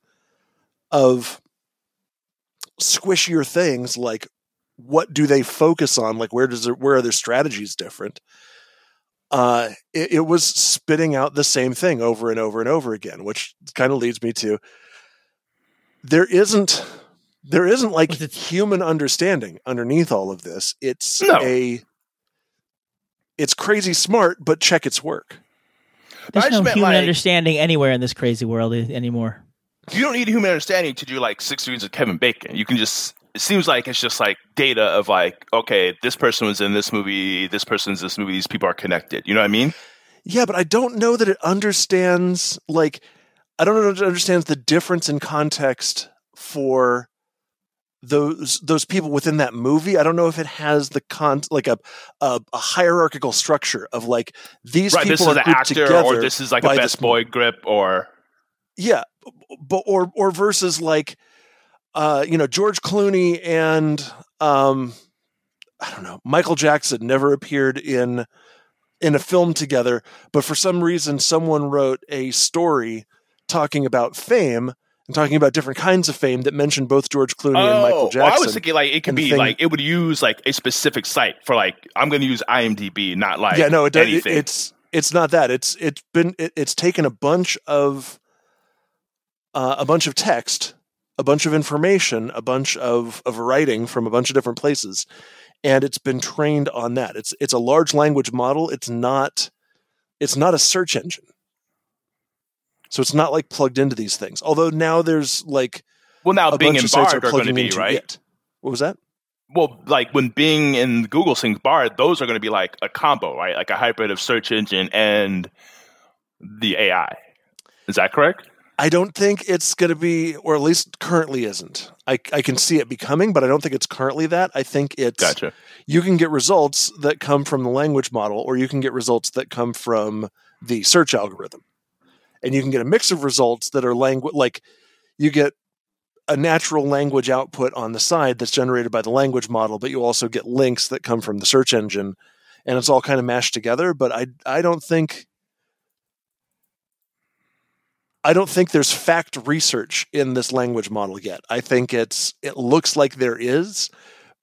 of squishier things like what do they focus on? Like where does it, where are their strategies different uh it, it was spitting out the same thing over and over and over again which kind of leads me to there isn't there isn't like Was human understanding underneath all of this it's No. a it's crazy smart but check its work There's I no human like- understanding anywhere in this crazy world anymore. You don't need human understanding to do like six degrees of Kevin Bacon. You can just. It seems like it's just like data of like, okay, this person was in this movie, this person's this movie, these people are connected. You know what I mean? Yeah, but I don't know that it understands like I don't know that it understands the difference in context for those those people within that movie. I don't know if it has the con like a a, a hierarchical structure of like these right, people this is are grouped actor, together. or this is like a best boy grip, or yeah, but or or versus like uh, you know George Clooney and um, I don't know Michael Jackson never appeared in in a film together, but for some reason someone wrote a story talking about fame and talking about different kinds of fame that mentioned both George Clooney and Michael Oh, well, Jackson. I was thinking like it could be thing- like it would use like a specific site for like I'm going to use IMDb, not like yeah, no, it, does- it it's it's not that. It's it's been it, it's taken a bunch of uh, a bunch of text, a bunch of information, a bunch of of writing from a bunch of different places, and it's been trained on that. It's it's a large language model. It's not it's not a search engine. So it's not like plugged into these things. Although now there's like well, now a Bing bunch and Bard are are going to be right. it. What was that? Well, like when Bing and Google sync Bard, those are going to be like a combo, right? Like a hybrid of search engine and the AI. Is that correct? I don't think it's going to be, or at least currently isn't. I, I can see it becoming, but I don't think it's currently that. I think it's Gotcha. you can get results that come from the language model, or you can get results that come from the search algorithm, and you can get a mix of results that are language like you get a natural language output on the side that's generated by the language model, but you also get links that come from the search engine, and it's all kind of mashed together. But I I don't think I don't think there's fact research in this language model yet. I think it's it looks like there is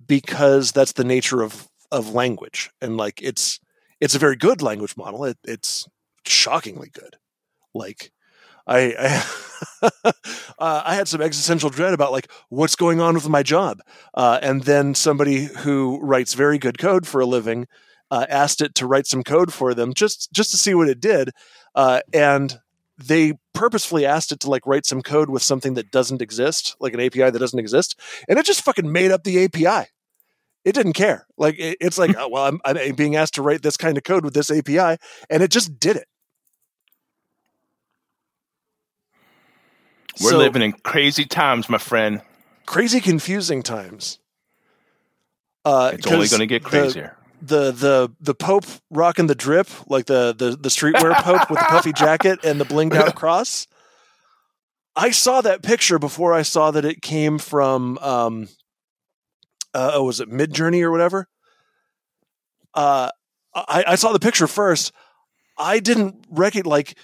because that's the nature of of language and like it's it's a very good language model. It, it's shockingly good. Like I I, <laughs> uh, I had some existential dread about like what's going on with my job, uh, and then somebody who writes very good code for a living uh, asked it to write some code for them just just to see what it did, uh, and they purposefully asked it to like write some code with something that doesn't exist, like an API that doesn't exist, and it just fucking made up the API. It didn't care. Like it, it's like, <laughs> oh, well, I'm, I'm being asked to write this kind of code with this API, and it just did it. We're So- living in crazy times, my friend. crazy confusing times. Uh, It's only going to get crazier. The, the the Pope rocking the drip, like the the the streetwear Pope with the puffy jacket and the blinged out cross. I saw that picture before I saw that it came from um uh oh, was it Midjourney or whatever? Uh I, I saw the picture first. I didn't recognize like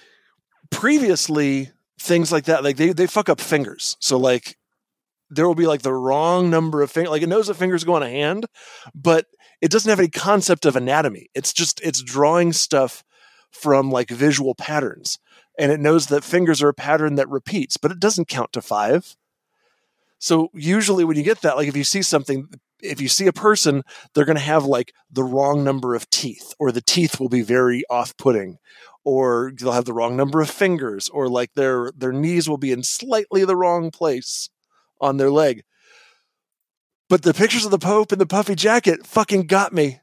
previously things like that, like they, they fuck up fingers. So like there will be like the wrong number of fingers. Like it knows that fingers go on a hand, but it doesn't have any concept of anatomy. It's just it's drawing stuff from like visual patterns, and it knows that fingers are a pattern that repeats, but it doesn't count to five. So usually when you get that, like if you see something, if you see a person, they're going to have like the wrong number of teeth, or the teeth will be very off-putting, or they'll have the wrong number of fingers, or like their their knees will be in slightly the wrong place on their leg. But the pictures of the Pope in the puffy jacket fucking got me.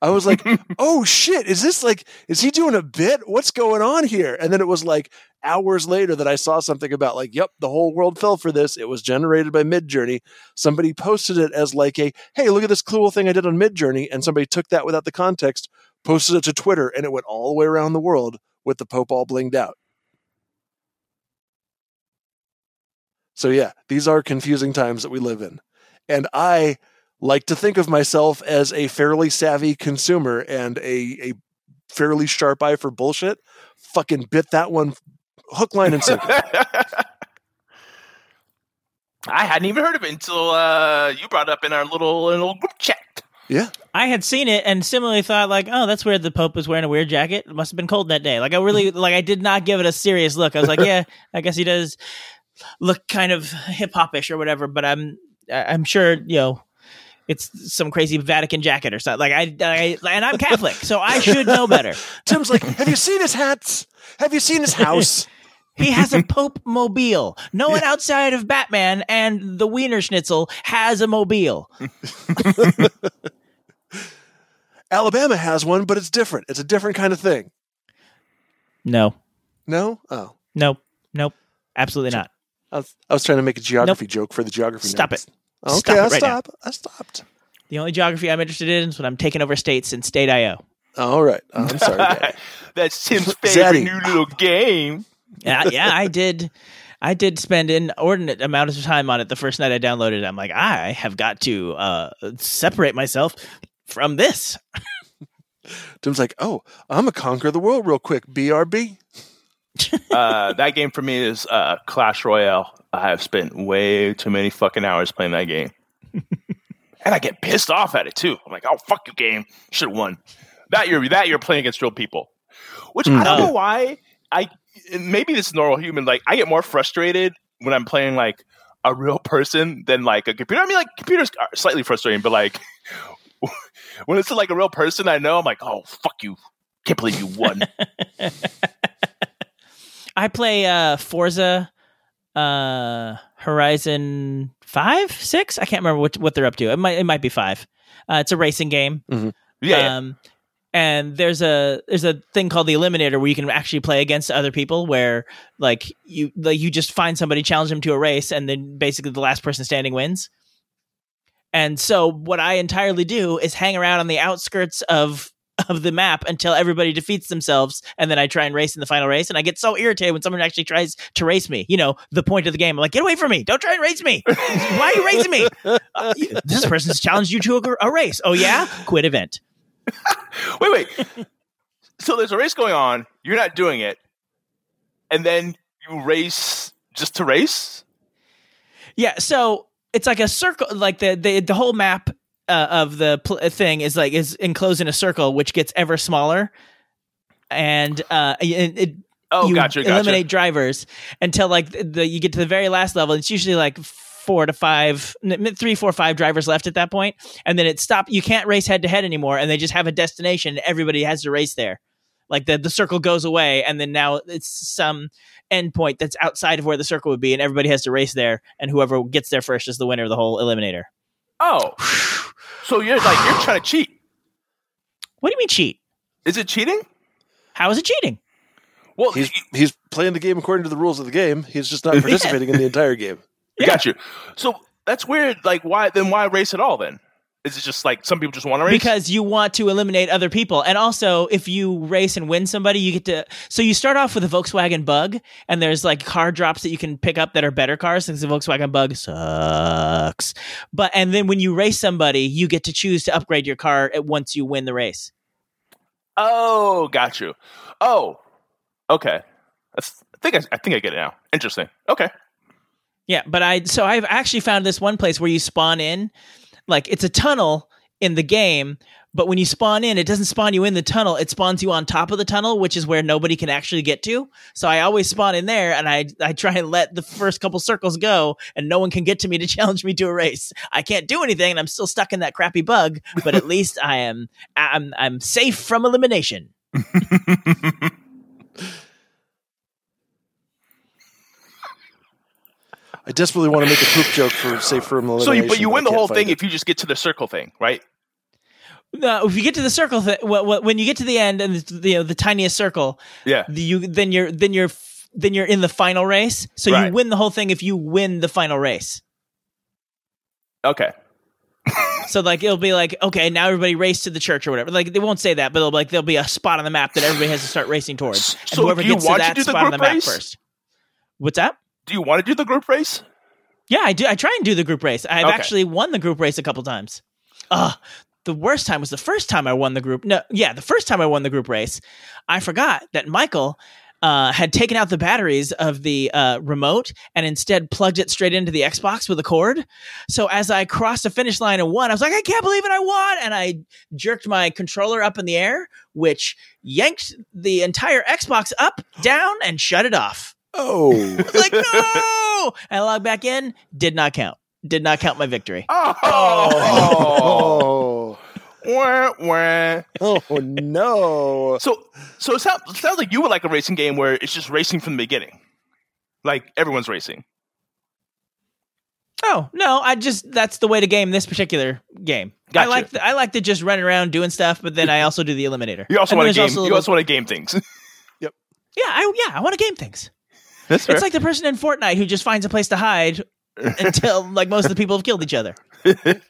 I was like, <laughs> oh shit, is this like, is he doing a bit? What's going on here? And then it was like hours later that I saw something about, like, yep, the whole world fell for this. It was generated by Midjourney. Somebody posted it as like a, hey, look at this cool thing I did on Midjourney. And somebody took that without the context, posted it to Twitter, and it went all the way around the world with the Pope all blinged out. So yeah, these are confusing times that we live in. And I like to think of myself as a fairly savvy consumer and a, a fairly sharp eye for bullshit. Fucking bit that one hook, line, and sinker. <laughs> I hadn't even heard of it until uh, you brought it up in our little little group chat. yeah. I had seen it and similarly thought like, oh, that's weird. The Pope was wearing a weird jacket. It must have been cold that day. Like I really <laughs> like I did not give it a serious look. I was like, <laughs> yeah, I guess he does look kind of hip hopish or whatever. But I'm I- I'm sure you know it's some crazy Vatican jacket or something. Like I, I and I'm Catholic, so I should know better. <laughs> Tim's like, have you seen his hats? Have you seen his house? <laughs> He has a Pope mobile. No one outside of Batman and the Wiener Schnitzel has a mobile. <laughs> Alabama has one, but it's different. It's a different kind of thing. No, No? Oh. nope, nope, absolutely not. I was, I was trying to make a geography joke for the geography. Stop nerds. it. Okay, Stop I it right now. stop. I stopped. The only geography I'm interested in is when I'm taking over states in State.io. All right. I'm <laughs> sorry. Daddy. That's Tim's favorite Zaddy. new little game. Yeah, yeah, I did. I did spend inordinate amount of time on it the first night I downloaded it. I'm like, I have got to uh, separate myself from this. <laughs> Tim's like, oh, I'm gonna conquer the world real quick. BRB. <laughs> Uh, that game for me is uh, Clash Royale. I have spent way too many fucking hours playing that game, <laughs> and I get pissed off at it too. I'm like, "Oh fuck you, game! Should have won." That you're that you're playing against real people, which I don't Mm. know why. I maybe this is normal human. Like I get more frustrated when I'm playing like a real person than like a computer. I mean, like computers are slightly frustrating, but like <laughs> when it's like a real person, I know I'm like, "Oh fuck you! Can't believe you won." I play uh, Forza uh, Horizon Five, Six. I can't remember what what they're up to. It might it might be five. Uh, it's a racing game. yeah, yeah. Um, and there's a there's a thing called the eliminator where you can actually play against other people where like you like you just find somebody challenge them to a race and then basically the last person standing wins and so what i entirely do is hang around on the outskirts of of the map until everybody defeats themselves and then i try and race in the final race and i get so irritated when someone actually tries to race me you know the point of the game. I'm like get away from me. Don't try and race me. Why are you racing me? Uh, this person's challenged you to a, a race. Oh yeah? Quit event. <laughs> Wait, wait. so there's a race going on. You're not doing it, and then you race just to race. Yeah, so it's like a circle, like the the, the whole map uh, of the pl- thing is like is enclosed in a circle, which gets ever smaller, and uh, it, it Oh, you gotcha, gotcha. eliminate drivers until like the, the you get to the very last level. It's usually like four to five, three, four, five drivers left at that point, and then it stop. You can't race head to head anymore, and they just have a destination. Everybody has to race there. Like the the circle goes away, and then now it's some endpoint that's outside of where the circle would be, and everybody has to race there, and whoever gets there first is the winner of the whole eliminator. Oh, <sighs> <sighs> so you're like you're trying to cheat? What do you mean cheat? Is it cheating? How is it cheating? Well, He's you- he's playing the game according to the rules of the game. He's just not <laughs> participating in the entire game. got you. So that's weird. Like, why then? Why race at all? Then is it just like some people just want to race? because you want to eliminate other people and also if you race and win somebody you get to so you start off with a volkswagen bug and there's like car drops that you can pick up that are better cars since the volkswagen bug sucks but and then when you race somebody you get to choose to upgrade your car at once you win the race oh, got you. Oh, okay. That's, I think I, I think I get it now. Interesting. Okay. Yeah, but I so I've actually found this one place where you spawn in, like it's a tunnel in the game, but when you spawn in, it doesn't spawn you in the tunnel; it spawns you on top of the tunnel, which is where nobody can actually get to. So I always spawn in there, and I I try and let the first couple circles go, and no one can get to me to <laughs> challenge me to a race. I can't do anything, and I'm still stuck in that crappy bug. But at <laughs> least I am I'm I'm safe from elimination. <laughs> I desperately want to make a poop joke for say for elimination. So, you, but you I win the whole thing it. if you just get to the circle thing, right? No, if you get to the circle, thing, wh- wh- when you get to the end and the, you know the tiniest circle, Yeah. the- you then you're then you're then you're in the final race. So Right. you win the whole thing if you win the final race. Okay. <laughs> So like it'll be like okay, now everybody race to the church or whatever. Like they won't say that, but it'll be like there'll be a spot on the map that everybody has to start racing towards. And So whoever you gets to want to that do the spot on the group map race? first. What's that? Do you want to do the group race? Yeah, I do. I try and do the group race. I've Okay. actually won the group race a couple times. Uh the worst time was the first time I won the group. No, yeah, the first time I won the group race, I forgot that Michael uh, had taken out the batteries of the uh, remote and instead plugged it straight into the Xbox with a cord. So as I crossed the finish line and won, I was like, I can't believe it, I won! And I jerked my controller up in the air, which yanked the entire Xbox up, down, and shut it off. Oh, <laughs> like no! I logged back in, did not count. Did not count my victory. Oh. oh, Wah, wah. oh no! So, so it sounds, it sounds like you would like a racing game where it's just racing from the beginning, like everyone's racing. Oh no, I just that's the way to game this particular game. I Gotcha. like the, I like to just run around doing stuff, but then I also do the eliminator. You also And want to there's game. also you little- also want to game things. <laughs> Yep. Yeah, I yeah I want to game things. That's fair. It's like the person in Fortnite who just finds a place to hide until <laughs> like most of the people have killed each other. <laughs>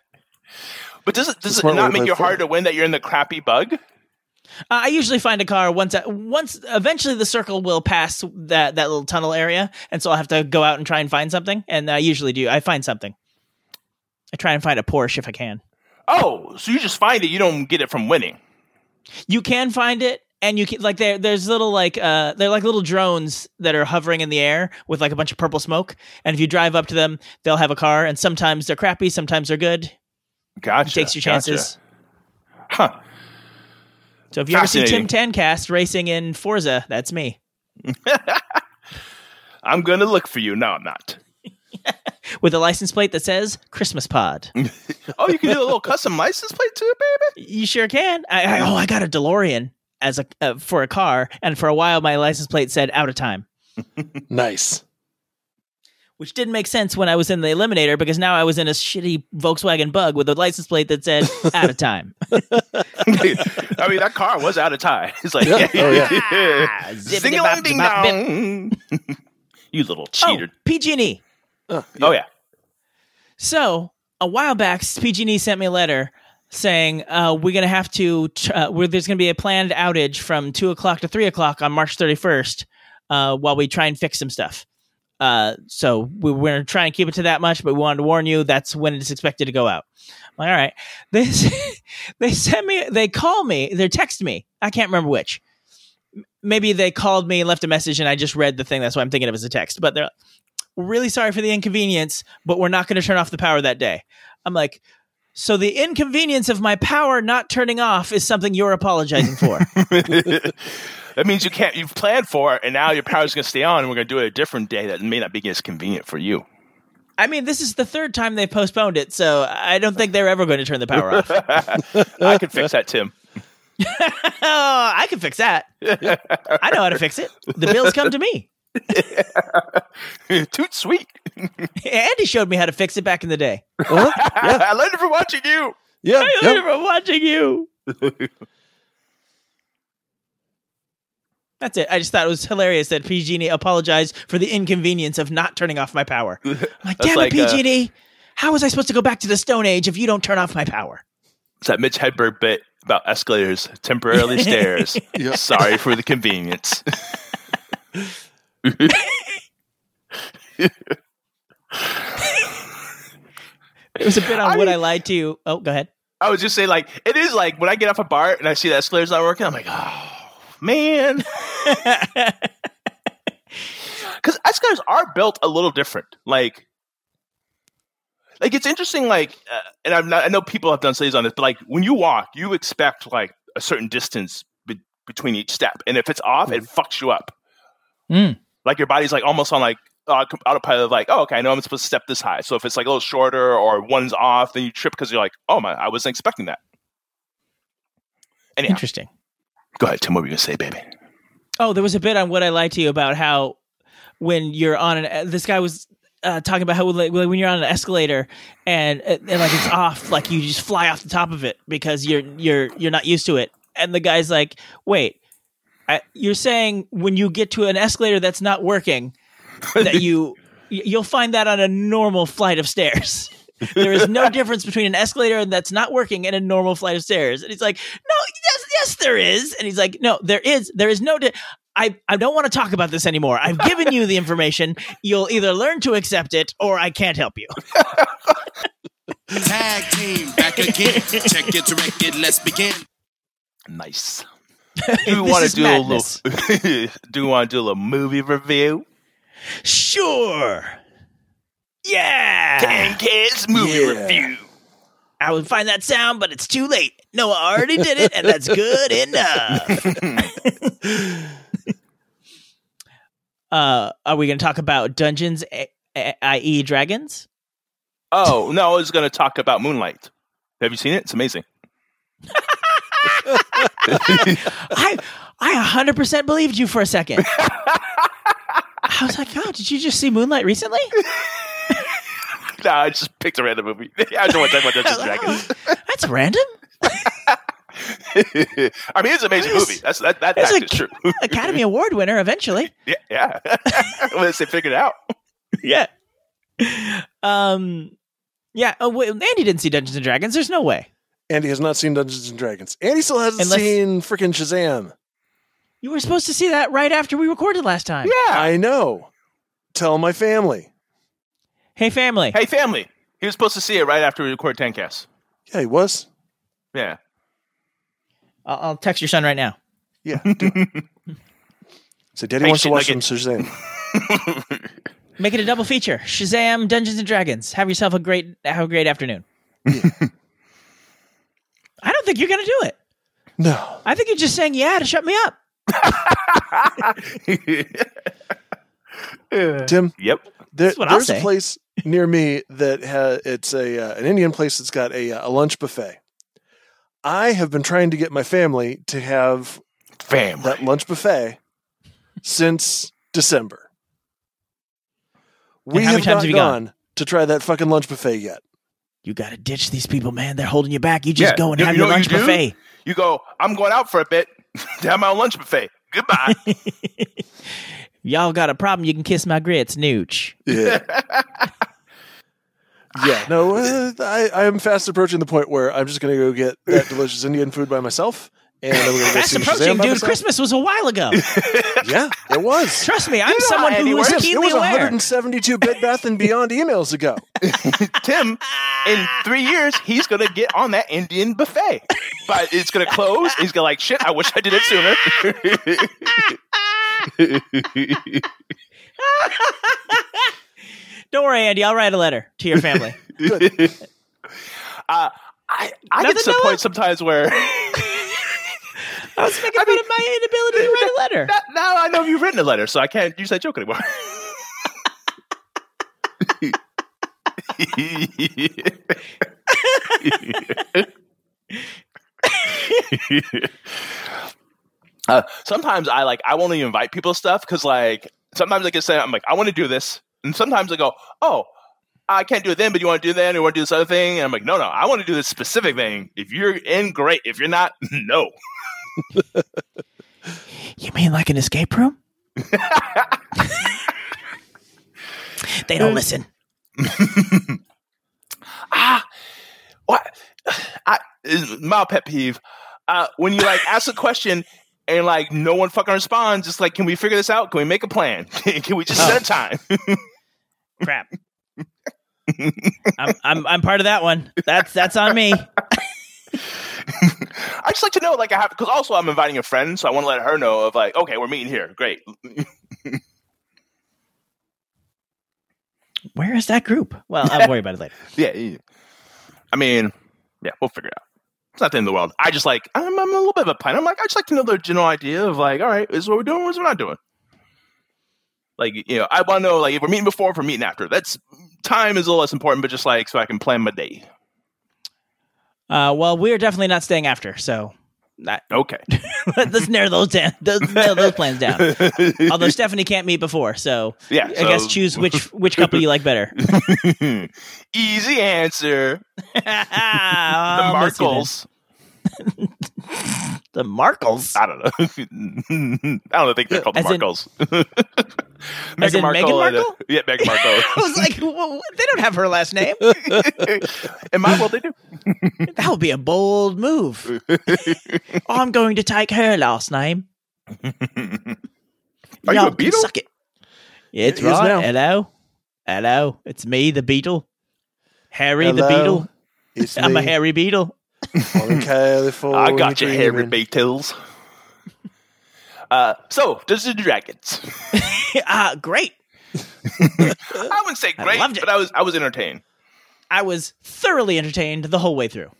But does it does it not make play you Fortnite. hard to win that you're in the crappy bug? Uh, I usually find a car once. I, once eventually the circle will pass that that little tunnel area, and so I'll have to go out and try and find something. And I usually do. I find something. I try and find a Porsche if I can. Oh, so you just find it, you don't get it from winning. You can find it, and you can like there. There's little like uh, they're like little drones that are hovering in the air with like a bunch of purple smoke. And if you drive up to them, they'll have a car. And sometimes they're crappy, sometimes they're good. Gotcha. Takes your gotcha. chances. Huh. So if you ever see Tim. Tancast racing in Forza, that's me. <laughs> I'm gonna look for you. No, I'm not. <laughs> With a license plate that says Christmas Pod. <laughs> Oh, you can do a little custom license plate too, baby. You sure can. I, I oh, I got a DeLorean as a uh, for a car, and for a while my license plate said out of time, <laughs> Nice. which didn't make sense when I was in the Eliminator because now I was in a shitty Volkswagen Bug with a license plate that said out of time. <laughs> I mean, that car was out of time. <laughs> It's like, Yeah. Oh, yeah. Ah, zippity Sing along, bop ding dong. you little Oh, cheater. PG&E. Oh, Oh yeah. So a while back, PG&E sent me a letter saying uh, we're gonna have to. Uh, where there's gonna be a planned outage from two o'clock to three o'clock on March 31st, uh, while we try and fix some stuff. Uh, so we, we're gonna try and keep it to that much, but we wanted to warn you that's when it's expected to go out. Like, all right, <laughs> they they sent me, they call me, they text me. I can't remember which. Maybe they called me, and left a message, and I just read the thing. That's why I'm thinking of as a text. But they're we're really sorry for the inconvenience, but we're not going to turn off the power that day. I'm like, so the inconvenience of my power not turning off is something you're apologizing for. <laughs> <laughs> that means you can't. You've planned for it, and now your power's going to stay on, and we're going to do it a different day that may not be as convenient for you. I mean, this is the third time they postponed it, so I don't think they're ever going to turn the power off. <laughs> I can fix that, Tim. oh, I can fix that. I know how to fix it. The bills come to me. <laughs> Toot sweet. Andy showed me how to fix it back in the day. <laughs> I learned it from watching you. Yeah. I yeah. it from watching you. <laughs> That's it. I just thought it was hilarious that PG&E apologized for the inconvenience of not turning off my power. I'm like, damn like, it, uh, PG&E. How was I supposed to go back to the Stone Age if you don't turn off my power? It's that Mitch Hedberg bit about escalators, temporarily stairs. Sorry for the convenience. It was a bit on I Would I Lie to You. Oh, go ahead. I was just saying, like, it is like when I get off a bar and I see the escalators not working, I'm like, oh, man. <laughs> Because escalators are built a little different. Like, like it's interesting, like, uh, and I'm not, I know people have done studies on this, but like when you walk, you expect like a certain distance be- between each step. And if it's off, it fucks you up. Mm. Like your body's like almost on like uh, autopilot, like, oh, okay, I know I'm supposed to step this high. So if it's like a little shorter or one's off, then you trip because you're like, oh my, I wasn't expecting that. Anyhow, Interesting. go ahead, Tim. What were you gonna say, baby? Oh, there was a bit on Would I Lie to You about how when you're on an this guy was uh, talking about how like, when you're on an escalator and, and like it's off, like you just fly off the top of it because you're you're you're not used to it. And the guy's like, "Wait, I, you're saying when you get to an escalator that's not working, that you you'll find that on a normal flight of stairs." <laughs> there is no difference between an escalator that's not working and a normal flight of stairs. And he's like, no, yes, yes, there is. And he's like, no, there is. There is no. Di- I, I don't want to talk about this anymore. I've given you the information. You'll either learn to accept it or I can't help you. <laughs> Tag team back again. Check it, direct it, let's begin. Nice. Do you This want to do madness. a little? <laughs> do you want to do a little movie review? Sure. Yeah. Tancast movie Yeah. review. I would find that sound, but it's too late. No, I already did it, and that's good <laughs> enough. uh, are we going to talk about Dungeons, a- a- i.e., Dragons? Oh no, I was going to talk about Moonlight. Have you seen it? It's amazing. <laughs> <laughs> I I 100% believed you for a second. <laughs> I was like, oh, did you just see Moonlight recently? <laughs> No, I just picked a random movie. I don't want to talk about Dungeons and Dragons. That's random. I mean, it's an amazing movie. That's that. That fact a- is true. Academy Award winner eventually. yeah, yeah. Unless they figured it out. Yeah. um, yeah. Oh, wait, Andy didn't see Dungeons and Dragons. There's no way. Andy has not seen Dungeons and Dragons. Andy still hasn't Unless- seen freaking Shazam. You were supposed to see that right after we recorded last time. Yeah. I know. Tell my family. Hey, family. Hey, family. He was supposed to see it right after we record Tancast. Yeah, he was. Yeah. I'll, I'll text your son right now. Yeah. do it. <laughs> so Daddy Hey, wants to shit watch some nugget. Shazam. <laughs> Make it a double feature. Shazam, Dungeons and Dragons. Have yourself a great have a great afternoon. <laughs> I don't think you're gonna do it. No. I think you're just saying yeah to shut me up. <laughs> Tim, yep. there, That's what I'll there's a place near me that has it's a uh, an Indian place that's got a, uh, a lunch buffet. I have been trying to get my family to have Family. that lunch buffet since December. We how many have times not have you gone? gone to try that fucking lunch buffet yet. You gotta ditch these people, man. They're holding you back. You just Yeah. go and You- have you your lunch you buffet. You go, I'm going out for a bit to <laughs> have my own lunch buffet. Goodbye. <laughs> Y'all got a problem? You can kiss my grits, nooch. Yeah. <laughs> yeah. No, uh, I, I am fast approaching the point where I'm just going to go get that delicious Indian food by myself. And I'm going to go Fast see approaching, Shazam dude. myself. Christmas was a while ago. <laughs> Yeah, it was. Trust me, I'm know someone who Andy was works. It keenly was aware. 172 Bed Bath and Beyond emails ago. <laughs> Tim, in three years, he's going to get on that Indian buffet. But it's going to close. He's going to like, shit, I wish I did it sooner. <laughs> Don't worry, Andy. I'll write a letter to your family. uh, I, I Nothing, get to the Noah? point sometimes where <laughs> I was making fun of my inability to write a <laughs> letter. now, now I know you've written a letter, so I can't use that joke anymore. <laughs> uh, sometimes I like I won't even invite people to stuff because like sometimes I can say I'm like I want to do this, and sometimes I go oh I can't do it then, but you want to do that, or you want to do this other thing, and I'm like no no I want to do this specific thing. If you're in, great. If you're not, no. You mean like an escape room? they don't listen. <laughs> ah, what? I my pet peeve. Uh, when you like ask a question and like no one fucking responds, it's like, can we figure this out? Can we make a plan? <laughs> can we just set a time? Crap. I'm, I'm I'm part of that one. That's that's on me. <laughs> <laughs> I just like to know, like, I have because also I'm inviting a friend, so I want to let her know of like, okay, we're meeting here. Great. <laughs> Where is that group? Well, I'll worry about it later. <laughs> yeah, yeah. I mean, yeah, we'll figure it out. It's not the end of the world. I just like I'm, I'm a little bit of a plan. I'm like I just like to know the general idea of like, all right, this is what we're doing, this is what we're not doing. Like you know, I want to know like if we're meeting before, if we're meeting after. That's time is a little less important, but just like so I can plan my day. Uh, well, we're definitely not staying after, so that, <laughs> Okay. <laughs> let's narrow those down. <laughs> Those, nail those plans down. Although Stephanie can't meet before, so yeah, I guess choose which which couple you like better. Easy answer. The I'll miss you then. Markles. <laughs> The Markles. I don't know. <laughs> I don't think they're called the As in- Markles. <laughs> As in Meghan and, uh, Markle? yeah, Meghan Markle. I was like, well, they don't have her last name. In my world, they do. That would be a bold move. I'm going to take her last name. Are you Y'all a beetle? Suck it. Yeah, it's is right. now. Hello. Hello. It's me, the beetle. Harry the beetle. It's I'm a me, hairy beetle. On <laughs> California I got you, Harry dreaming. Beatles. Uh, so, Dungeons and Dragons. ah, <laughs> great. I wouldn't say <laughs> great, loved it. but I was I was entertained. I was thoroughly entertained the whole way through.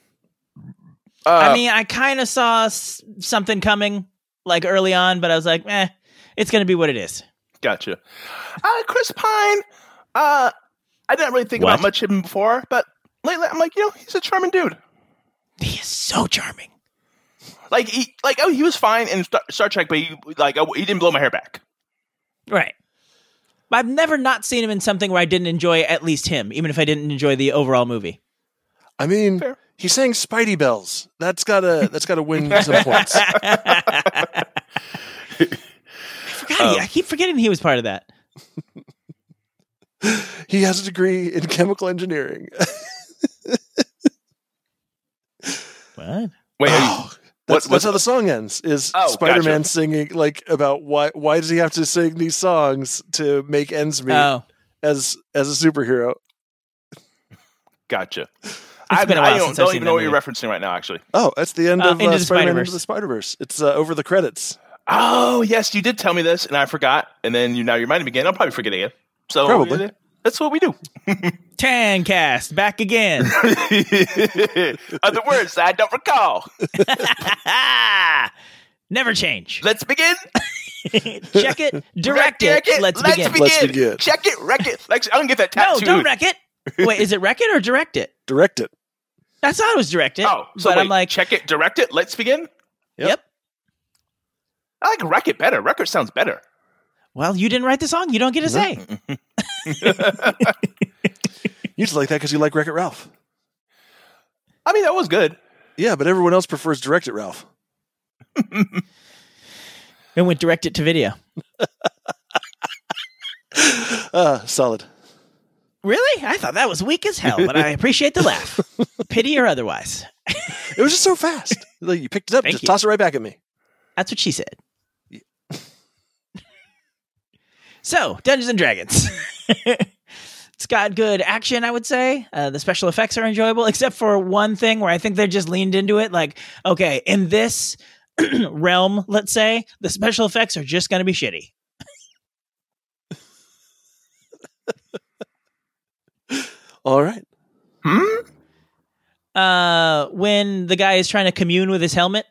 Uh, I mean, I kind of saw s- something coming like early on, but I was like, eh, it's going to be what it is. gotcha. Uh, Chris Pine. Uh, I didn't really think What? about much of him before, but lately I'm like, you know, he's a charming dude. He is so charming. Like he, like oh, he was fine in Star, Star Trek, but he like oh, he didn't blow my hair back. Right. I've never not seen him in something where I didn't enjoy at least him, even if I didn't enjoy the overall movie. I mean, Fair. he sang Spidey Bells. That's gotta that's gotta win some points. I <laughs> <laughs> forgot. he- I keep forgetting he was part of that. he has a degree in chemical engineering. <laughs> What? Wait, are Oh, that's, what- that's how the song ends. Is Oh, Spider-Man gotcha. singing like about why why does he have to sing these songs to make ends meet Oh, as as a superhero? gotcha. I, been a I while don't, since don't even know what you're referencing right now. Actually. Oh, that's the end Uh, of uh, the Spider-Man Spider-Verse. into the Spider-Verse. It's uh, over the credits. Oh yes, you did tell me this, and I forgot. And then you now you reminded me again. I'll probably forget again. So Probably. That's what we do. Tancast back again. <laughs> Other words I don't recall. <laughs> Never change. Let's begin. <laughs> Check it. Direct Wreck it. Let's, begin. Let's begin. Check it. Wreck it. Like, I'm gonna get that No, tattooed. don't wreck it. Wait, is it wreck it or direct it? Direct it. I thought it was direct it. Oh, so but wait, I'm like, check it. Direct it. Let's begin. Yep. yep. I like wreck it better. Record sounds better. Well, you didn't write the song. You don't get a say. <laughs> You just like that because you like Wreck It Ralph. I mean, that was good. Yeah, but everyone else prefers Direct It Ralph. <laughs> And went direct it to video. Uh, <laughs> solid. Really? I thought that was weak as hell, but I appreciate the laugh. Pity or otherwise. It was just so fast. like you picked it up, Thank just you. toss it right back at me. That's what she said. So, Dungeons and Dragons. <laughs> it's got good action, I would say. Uh, the special effects are enjoyable, <laughs> except for one thing where I think they just leaned into it. Like, okay, in this <clears throat> realm, let's say, the special effects are just going to be shitty. <laughs> All right. Hmm. Uh, when the guy is trying to commune with his helmet,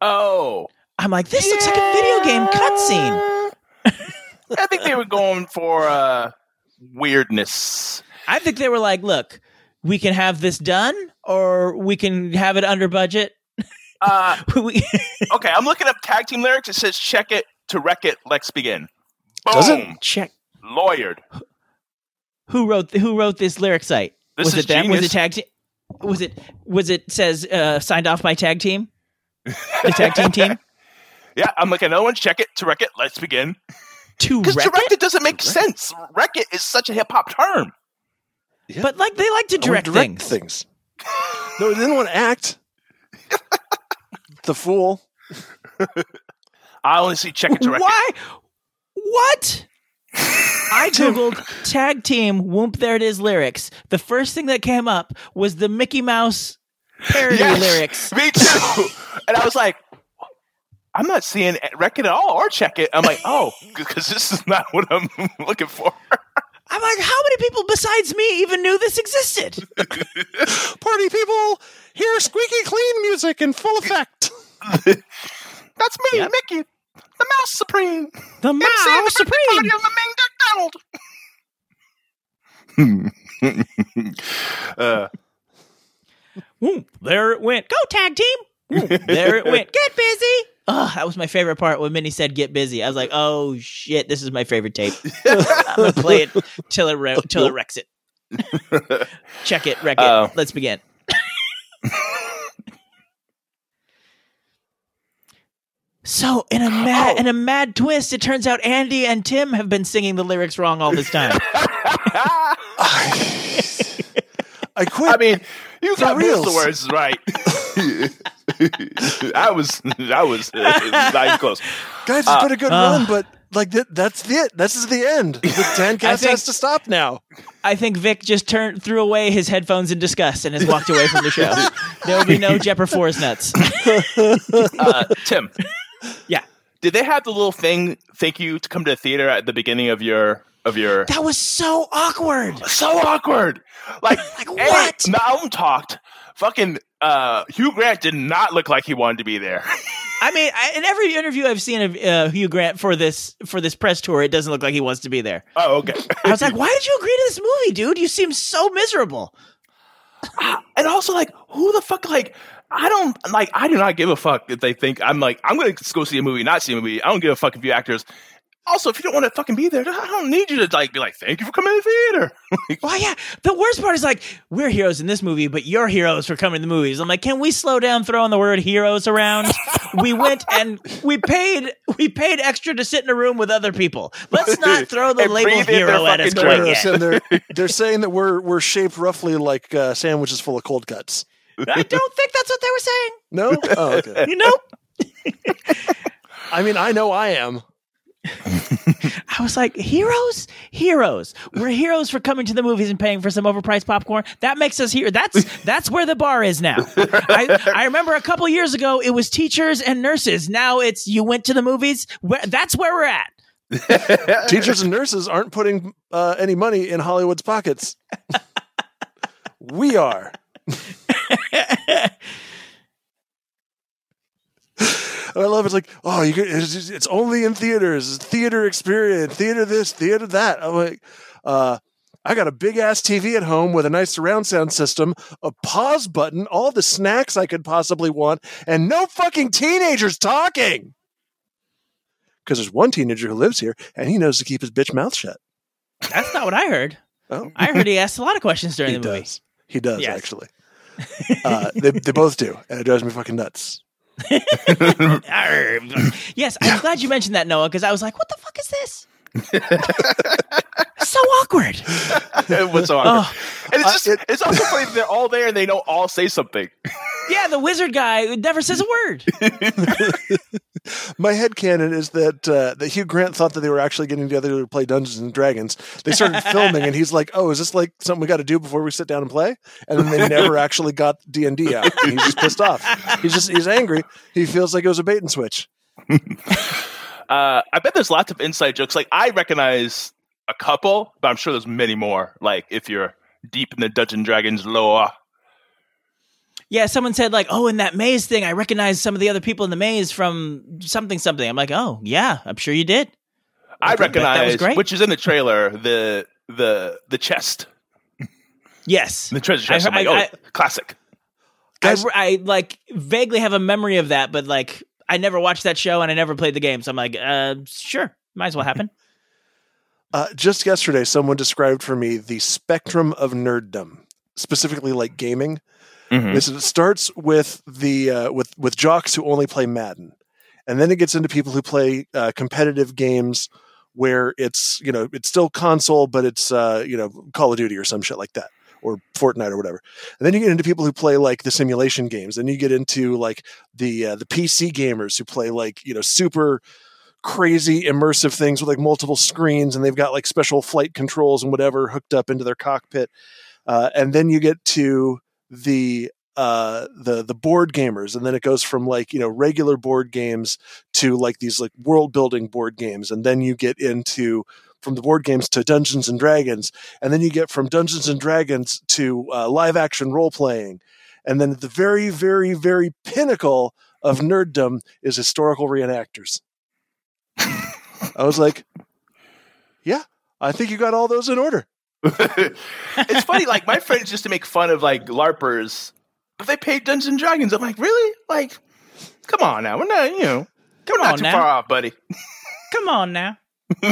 Oh, I'm like, this looks like a video game cutscene. I think they were going for uh, weirdness. I think they were like, look, we can have this done, or we can have it under budget. Uh, <laughs> okay, I'm looking up tag team lyrics. It says check it to wreck it. Let's begin. Boom. Does it? Check Lawyered. who wrote who wrote this lyric site. This was is it them? Was it tag team? Was it was it says uh, signed off by tag team? The tag team team <laughs> Yeah, I'm looking at another one. Check it to wreck it. Let's begin. To Because wreck direct it? it doesn't make sense. Wreck it is such a hip hop term. Yeah. But like they like to direct, direct things. things. <laughs> no, they didn't want to act. the fool. <laughs> I only see check it to wreck it. Why? What? <laughs> I googled tag team whoop there it is lyrics. The first thing that came up was the Mickey Mouse parody Yes, lyrics. Me too. and I was like, I'm not seeing wreck it at all or check it. I'm like, <laughs> oh, because this is not what I'm <laughs> looking for. I'm like, how many people besides me even knew this existed? <laughs> Party people, hear squeaky clean music in full effect. That's me, Yep. Mickey, the Mouse Supreme. The MC at Mouse the birthday Supreme. of the Ming McDonald. uh, Whoop, there it went. Go tag team. Whoop, there it went. Get busy. Oh, that was my favorite part when Minnie said "get busy." I was like, "Oh shit, this is my favorite tape." <laughs> <laughs> I'm gonna play it till it re- till it wrecks it. <laughs> Check it, wreck it. Oh. Let's begin. so, in a mad Oh. in a mad twist, it turns out Andy and Tim have been singing the lyrics wrong all this time. I quit. I mean, you For got most of the words right. <laughs> I was, I was uh, not <laughs> close. Guys, it's uh, been a good uh. run, but like that, that's it. This is the end. The <laughs> Tancast think- has to stop now. I think Vic just turned threw away his headphones in disgust and has walked away from the show. There will be no Jepper Force nuts. Uh, Tim, Yeah. did they have the little thing? Thank you to come to the theater at the beginning of your of your. That was so awkward. So awkward. Like, Like, A, what? The album talked. Fucking uh, Hugh Grant did not look like he wanted to be there. I mean, I, in every interview I've seen of uh, Hugh Grant for this for this press tour, it doesn't look like he wants to be there. oh, okay. I was like, "Why did you agree to this movie, dude? You seem so miserable." <sighs> and also like who the fuck like I don't like I do not give a fuck if they think I'm like I'm gonna go see a movie, not see a movie. I don't give a fuck if you actors Also, if you don't want to fucking be there, I don't need you to like be like, "Thank you for coming to the theater." <laughs> Like, Well, yeah. The worst part is like we're heroes in this movie, but you're heroes for coming to the movies. I'm like, can we slow down throwing the word heroes around? <laughs> we went and we paid we paid extra to sit in a room with other people. Let's <laughs> not throw the And label breathe hero at us fucking quite yet. and they're they're saying that we're we're shaped roughly like uh, sandwiches full of cold cuts. I don't think that's what they were saying. No, oh, okay. You know, I mean, I know I am. <laughs> I was like, heroes, heroes. We're heroes for coming to the movies and paying for some overpriced popcorn. That makes us here. That's that's where the bar is now. I, I remember a couple years ago, it was teachers and nurses. Now it's you went to the movies. Where, that's where we're at. <laughs> Teachers and nurses aren't putting uh, any money in Hollywood's pockets. <laughs> we are. I love it. It's like, oh, you it's, it's only in theaters. It's theater experience, theater this, theater that. I'm like, uh, I got a big ass TV at home with a nice surround sound system, a pause button, all the snacks I could possibly want, and no fucking teenagers talking. Because there's one teenager who lives here, and he knows to keep his bitch mouth shut. That's not what I heard. Oh, I heard he asked a lot of questions during he the movie. does. He does Yes. actually. <laughs> uh, they they both do, and it drives me fucking nuts. <laughs> Yes, I'm glad you mentioned that, Noah, because I was like, what the fuck is this? <laughs> so awkward. <laughs> What's so awkward? Oh, and it's Uh, just, it- it's also funny that they're all there and they don't all say something. <laughs> yeah, the wizard guy never says a word. <laughs> My head canon is that uh, that Hugh Grant thought that they were actually getting together to play Dungeons and Dragons. They started filming, and he's like, "Oh, is this like something we got to do before we sit down and play?" And then they never actually got D and D out. And he's just pissed off. He's just he's angry. He feels like it was a bait and switch. Uh, I bet there's lots of inside jokes. Like I recognize a couple, but I'm sure there's many more. Like if you're deep in the Dungeons and Dragons lore. Yeah, someone said like, "Oh, in that maze thing, I recognize some of the other people in the maze from something something." I'm like, "Oh, yeah, I'm sure you did." I was recognize, great. which is in the trailer, the the the chest, Yes, the treasure chest. I- I'm like, I- oh, classic. I, I like vaguely have a memory of that, but like I never watched that show and I never played the game, so I'm like, uh, sure, might as well happen. <laughs> Uh, just yesterday, someone described for me the spectrum of nerddom, specifically like gaming. Mhm. They said it starts with the uh, with with jocks who only play Madden, and then it gets into people who play uh, competitive games where it's you know it's still console, but it's uh, you know Call of Duty or some shit like that, or Fortnite or whatever. And then you get into people who play like the simulation games. Then you get into like the uh, the PC gamers who play like you know super crazy immersive things with like multiple screens, and they've got like special flight controls and whatever hooked up into their cockpit. Uh, and then you get to the uh the the board gamers and then it goes from like you know regular board games to like these like world building board games and then you get into from the board games to Dungeons and Dragons and then you get from Dungeons and Dragons to uh, live action role playing and then at the very very very pinnacle of nerddom is historical reenactors I was like yeah I think you got all those in order <laughs> it's funny, like my friends used to make fun of like LARPers, but they paid Dungeons and Dragons. I'm like, really? Like, come on now, we're not, you know, Come we're not on too now. far off, buddy. <laughs> Come on now. <laughs>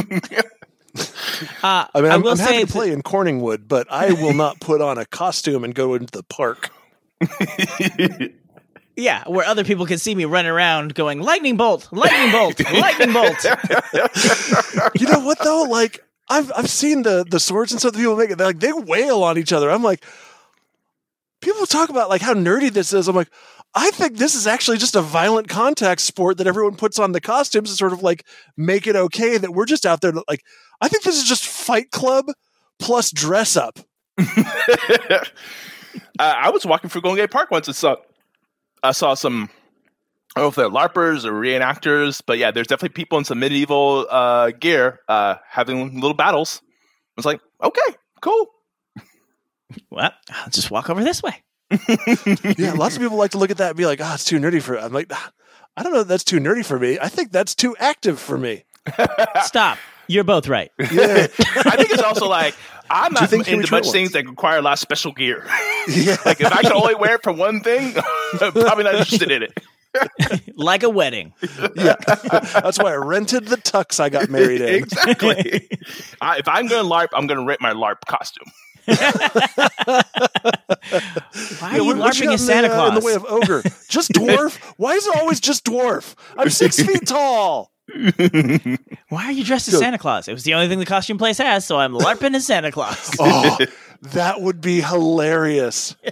Uh, I mean, I'm, will I'm happy to play in Corningwood, but I will not put on a costume and go into the park. Yeah, where other people can see me running around going lightning bolt, lightning bolt, <laughs> lightning bolt. <laughs> You know what though? Like I've I've seen the the swords and stuff that people make. They like they wail on each other. I'm like, people talk about like how nerdy this is. I'm like, I think this is actually just a violent contact sport that everyone puts on the costumes to sort of like make it okay that we're just out there. To, like, I think this is just Fight Club plus dress up. <laughs> uh, I was walking through Golden Gate Park once and saw I saw some I don't know if they're LARPers or reenactors, but yeah, there's definitely people in some medieval uh, gear uh, having little battles. I was like, okay, cool. well, I'll just walk over this way. <laughs> Yeah, lots of people like to look at that and be like, "Ah, it's too nerdy for." I'm like, "Ah, I don't know that's too nerdy for me. I think that's too active for me. Stop. You're both right. <laughs> Yeah, I think it's also like I'm not think Huey into Trent much things that require a lot of special gear. <laughs> yeah. like if I can only wear it for one thing, <laughs> I'm probably not interested in it. like a wedding. Yeah, that's why I rented the tux I got married in. exactly. I, if I'm going to LARP, I'm going to rent my LARP costume. Why Yeah, are you what- what larping got as Santa the, uh, Claus? in the way of ogre? Just dwarf? Why is it always just dwarf? I'm six feet tall. <laughs> Why are you dressed as Santa Claus? It was the only thing the costume place has, so I'm larping as Santa Claus. <laughs> Oh, that would be hilarious. <laughs>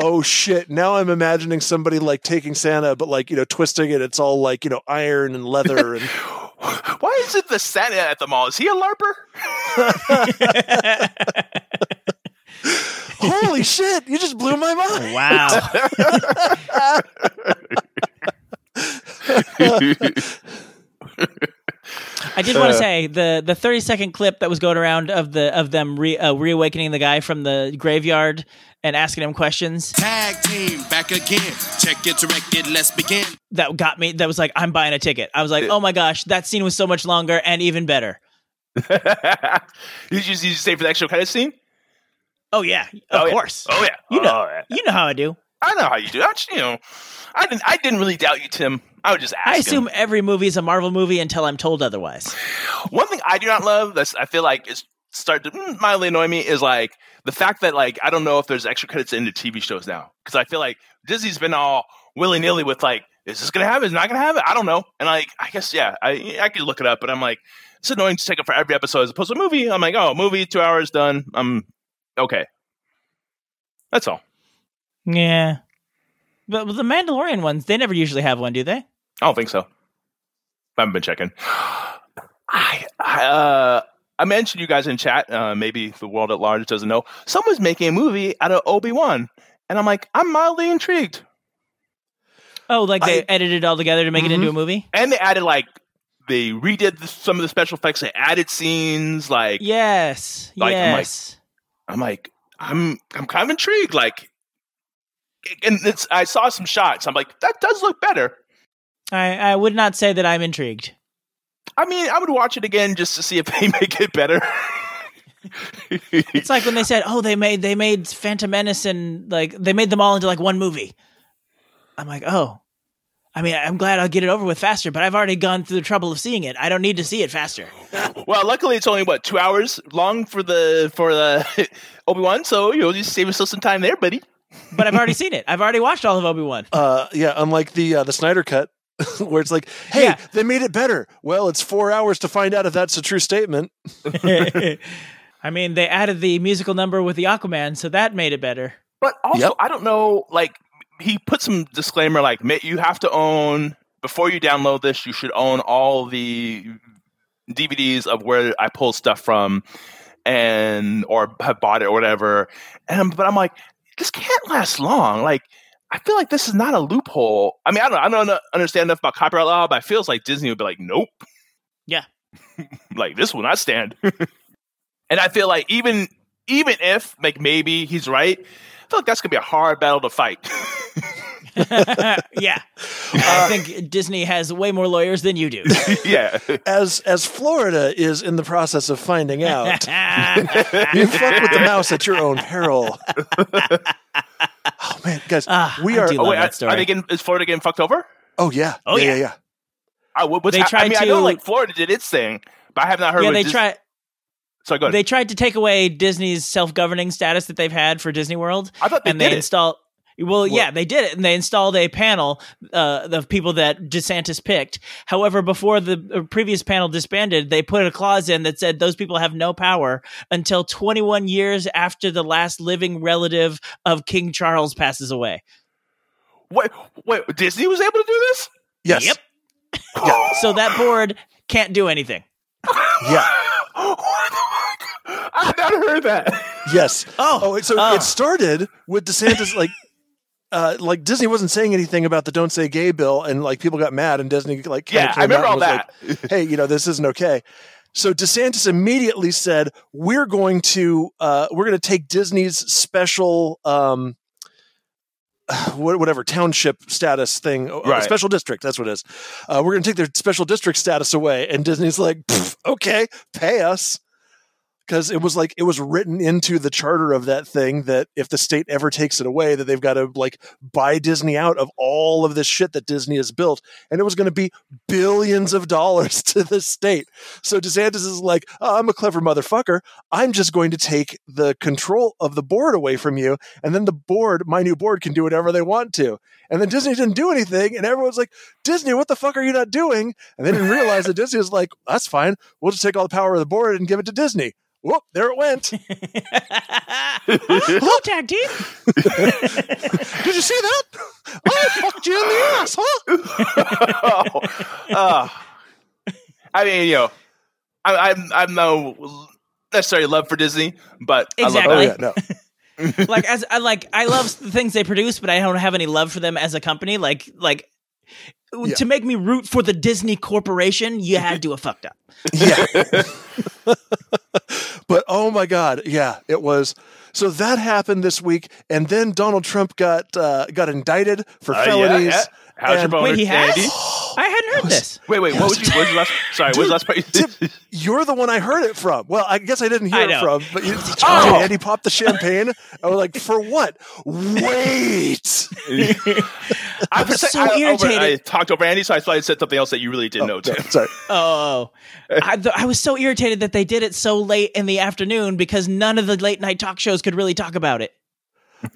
Oh shit! Now I'm imagining somebody like taking Santa, but like you know, twisting it. It's all like you know, iron and leather and. Why is it the Santa at the mall? Is he a LARPer? Holy shit! You just blew my mind. Wow. I did want to say the the 30 second clip that was going around of the of them re, uh, reawakening the guy from the graveyard and asking him questions Tag team back again. Check it, direct it, let's begin. that got me that was like I'm buying a ticket. I was like, "Oh my gosh, that scene was so much longer and even better." <laughs> Did you, did you say for the extra credit scene? Oh yeah, of Oh, yeah. course. Oh yeah. You know, Oh, yeah. you know how I do. I know how you do. I just, you know, I didn't. I didn't really doubt you, Tim. I would just ask. I assume him. every movie is a Marvel movie until I'm told otherwise. one thing I do not love. That's I feel like is start to mm, mildly annoy me is like the fact that like I don't know if there's extra credits in the TV shows now because I feel like Disney's been all willy nilly with like is this gonna happen? Is it not gonna have it? I don't know. And like I guess yeah, I I could look it up, but I'm like it's annoying to take it for every episode as opposed to a movie. I'm like oh movie two hours done. I'm okay. That's all. Yeah. But the Mandalorian ones, they never usually have one, do they? I don't think so. I haven't been checking. I, I uh I mentioned you guys in chat. Uh, maybe the world at large doesn't know. Someone's making a movie out of Obi Wan, and I'm like, I'm mildly intrigued. Oh, like they I- edited it all together to make it Mm-hmm. into a movie? And they added like they redid the, some of the special effects. They added scenes. Like Yes. Like, I'm like- yes. I'm like, I'm I'm kind of intrigued. Like, and it's I saw some shots. I'm like, that does look better. I, I would not say that I'm intrigued. I mean, I would watch it again just to see if <laughs> they make it better. It's like when they said, "Oh, they made they made Phantom Menace and like they made them all into like one movie." I'm like, "Oh, I mean, I'm glad I'll get it over with faster, but I've already gone through the trouble of seeing it. I don't need to see it faster." Well, luckily it's only what two hours long for the for the <laughs> Obi Wan, so you know just save yourself some time there, buddy. But I've already seen it. I've already watched all of Obi Wan. Uh, yeah, unlike the uh, the Snyder cut, <laughs> where it's like, hey, Yeah. they made it better. Well, it's four hours to find out if that's a true statement. <laughs> <laughs> I mean, they added the musical number with the Aquaman, so that made it better. But also, Yep. I don't know. Like he put some disclaimer, like you have to own before you download this. You should own all the DVDs of where I pulled stuff from, and or have bought it or whatever. And but I'm like, this can't last long. Like. I feel like this is not a loophole. I mean, I don't, I don't understand enough about copyright law, but I feels like Disney would be like, nope. Yeah. <laughs> like this will not stand. and I feel like even even if like maybe he's right, I feel like that's gonna be a hard battle to fight. <laughs> <laughs> yeah. I think Disney has way more lawyers than you do. <laughs> yeah, As as Florida is in the process of finding out, <laughs> you fuck with the mouse at your own peril. oh man, guys, Ah, we I are. do oh, love wait, that are, story. are they getting? Is Florida getting fucked over? Oh yeah. Oh, yeah, yeah. yeah, yeah. I, what, what's They hap- I tried mean, I know like Florida did its thing, but I have not heard. yeah, they Dis- try. Sorry, go ahead. They tried to take away Disney's self-governing status that they've had for Disney World, I thought they and did they it. installed. Well, yeah, they did it, and they installed a panel uh, of people that DeSantis picked. However, before the uh, previous panel disbanded, they put a clause in that said those people have no power until 21 years after the last living relative of King Charles passes away. wait, wait, Disney was able to do this? Yes. Yep. <gasps> So that board can't do anything. <laughs> Yeah. what the fuck? I've not heard that. Yes. Oh, Oh, so oh. it started with DeSantis like. Uh, like Disney wasn't saying anything about the "Don't Say Gay" bill, and like people got mad, and Disney like Yeah, I remember out all that. like, <laughs> "Hey, you know this isn't okay." So DeSantis immediately said, "We're going to uh, we're going to take Disney's special um, <sighs> whatever township status thing, uh, Right. special district. That's what it is. Uh, we're going to take their special district status away." And Disney's like, "Okay, pay us." Because it was like it was written into the charter of that thing that if the state ever takes it away, that they've got to like buy Disney out of all of this shit that Disney has built, and it was going to be billions of dollars <laughs> to the state. So DeSantis is like, oh, I'm a clever motherfucker. I'm just going to take the control of the board away from you, and then the board, my new board, can do whatever they want to. And then Disney didn't do anything, and everyone's like, Disney, what the fuck are you not doing? And they didn't realize that Disney was like, that's fine. We'll just take all the power of the board and give it to Disney. Whoop, there it went. Hello, tag team. Did you see that? I fucked you in the ass, huh? <laughs> oh, ah. I mean, you know, I, I'm I'm no necessarily love for Disney, but Exactly. Oh, yeah, no. <laughs> like as I like I love the things they produce, but I don't have any love for them as a company. Like like Yeah. to make me root for the Disney Corporation, you had to have fucked up. Yeah. <laughs> but oh my God, yeah, it was. So that happened this week, and then Donald Trump got uh, got indicted for Uh, felonies. yeah. How's your And- boner, Wait, he has? Andy? I hadn't heard this. Wait, wait. What was you? What was the last? Sorry, what was the last part? Tip, <laughs> you're the one I heard it from. Well, I guess I didn't hear I it from, but you, <laughs> Oh. Andy popped the champagne. I was like, for what? <laughs> Wait. I, was so I, over- irritated. I talked over Andy, so I thought I said something else that you really didn't oh, know, No, sorry. <laughs> Oh, oh, oh, I, th- I was so irritated that they did it so late in the afternoon because none of the late night talk shows could really talk about it.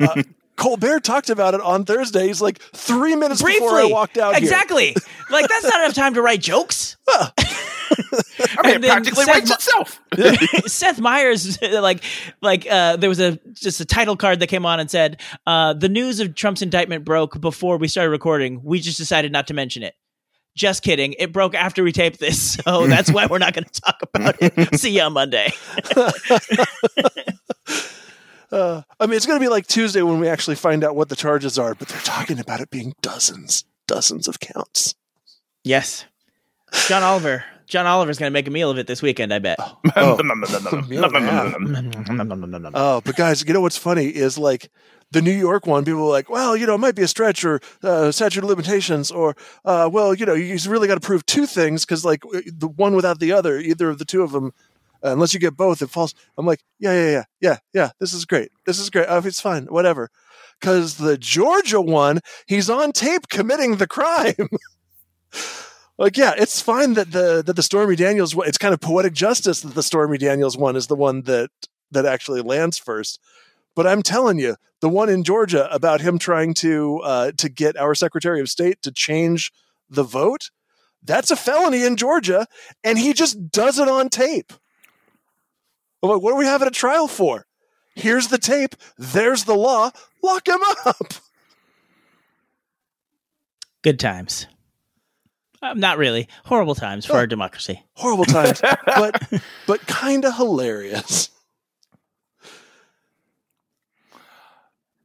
Uh, Colbert talked about it on Thursday. He's like three minutes Briefly, before I walked out here. exactly. like that's not enough time to write jokes. I mean, And it practically Seth writes Ma- itself. <laughs> Seth Meyers, <laughs> like, like uh, there was a just a title card that came on and said, uh, "The news of Trump's indictment broke before we started recording. We just decided not to mention it." Just kidding. It broke after we taped this, so <laughs> that's why we're not going to talk about it. See you on Monday. Uh, I mean, it's going to be like Tuesday when we actually find out what the charges are, but they're talking about it being dozens, dozens of counts. Yes, John Oliver. John Oliver's going to make a meal of it this weekend. I bet. Oh. Oh. Oh, but guys, you know what's funny is like the New York one. People are like, well, you know, it might be a stretch or uh, statute of limitations, or uh, well, you know, you've really got to prove two things because like the one without the other, either of the two of them, uh, unless you get both, it falls. I'm like, yeah, yeah, yeah, yeah, yeah. This is great. This is great. Oh, it's fine. Whatever. Because the Georgia one, he's on tape committing the crime. <laughs> like, yeah, it's fine that the that the Stormy Daniels. It's kind of poetic justice that the Stormy Daniels one is the one that that actually lands first. But I'm telling you, the one in Georgia about him trying to uh, to get our Secretary of State to change the vote, that's a felony in Georgia, and he just does it on tape. I'm like, what are we having a trial for? Here's the tape. There's the law. Lock him up. Good times. Um, not really. Horrible times for our democracy. Horrible times, <laughs> but but kind of hilarious.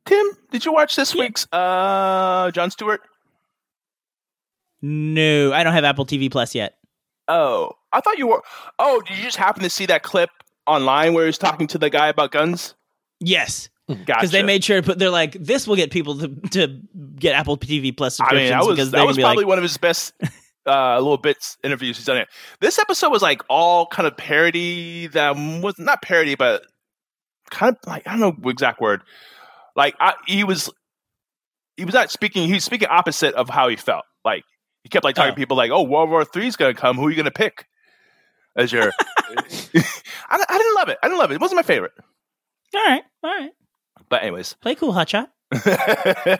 Tim, did you watch this week's uh, Jon Stewart? No, I don't have Apple TV Plus yet. Oh, I thought you were. Oh, did you just happen to see that clip online where he's talking to the guy about guns? Yes, Gotcha. because they made sure to put. They're like, this will get people to, to get Apple TV Plus subscriptions. I mean, that was that was probably like, one of his best <laughs> uh, little bits interviews he's done. It. This episode was like all kind of parody. That was not parody, but kind of like I don't know the exact word. Like I, he was, he was not speaking. He was speaking opposite of how he felt. Like he kept like talking Oh. to people like, "Oh, World War Three is going to come. Who are you going to pick?" As your, I, I didn't love it. I didn't love it. It wasn't my favorite. all right, all right, But anyways, play cool, hotshot. <laughs>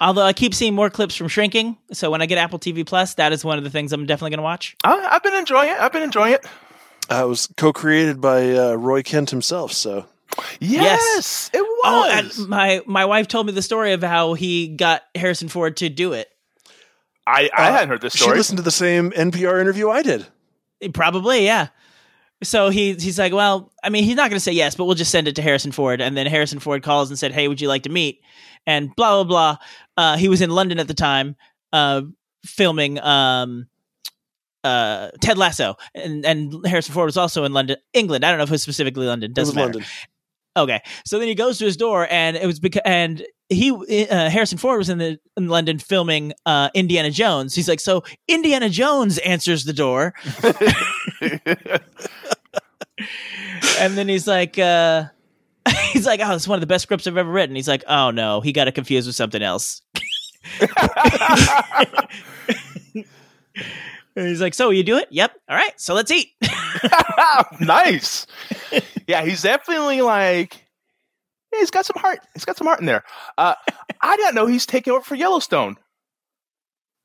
Although I keep seeing more clips from Shrinking, so when I get Apple TV Plus, that is one of the things I'm definitely going to watch. I, I've been enjoying it. I've been enjoying it. Uh, it was co-created by uh, Roy Kent himself. So Yes, it was. Oh, and my my wife told me the story of how he got Harrison Ford to do it. I, I Uh, hadn't heard this story. she listened to the same NPR interview I did. Probably, yeah. So he he's like, well, I mean, he's not going to say yes, but we'll just send it to Harrison Ford. And then Harrison Ford calls and said, "Hey, would you like to meet?" And blah blah blah. Uh, he was in London at the time, uh, filming um, uh, Ted Lasso, and and Harrison Ford was also in London, England. I don't know if it was specifically London. It was Doesn't matter. London. Okay, so then he goes to his door, and it was because and he uh, Harrison Ford was in the in London filming uh, Indiana Jones. He's like, so Indiana Jones answers the door. <laughs> and then he's like, uh, <laughs> he's like, oh, it's one of the best scripts I've ever written. He's like, oh no, he got it confused with something else. <laughs> and he's like, so you do it? Yep. All right, so let's eat. nice. Yeah, he's definitely like yeah, he's got some heart. He's got some heart in there. Uh, I didn't know he's taking over for Yellowstone,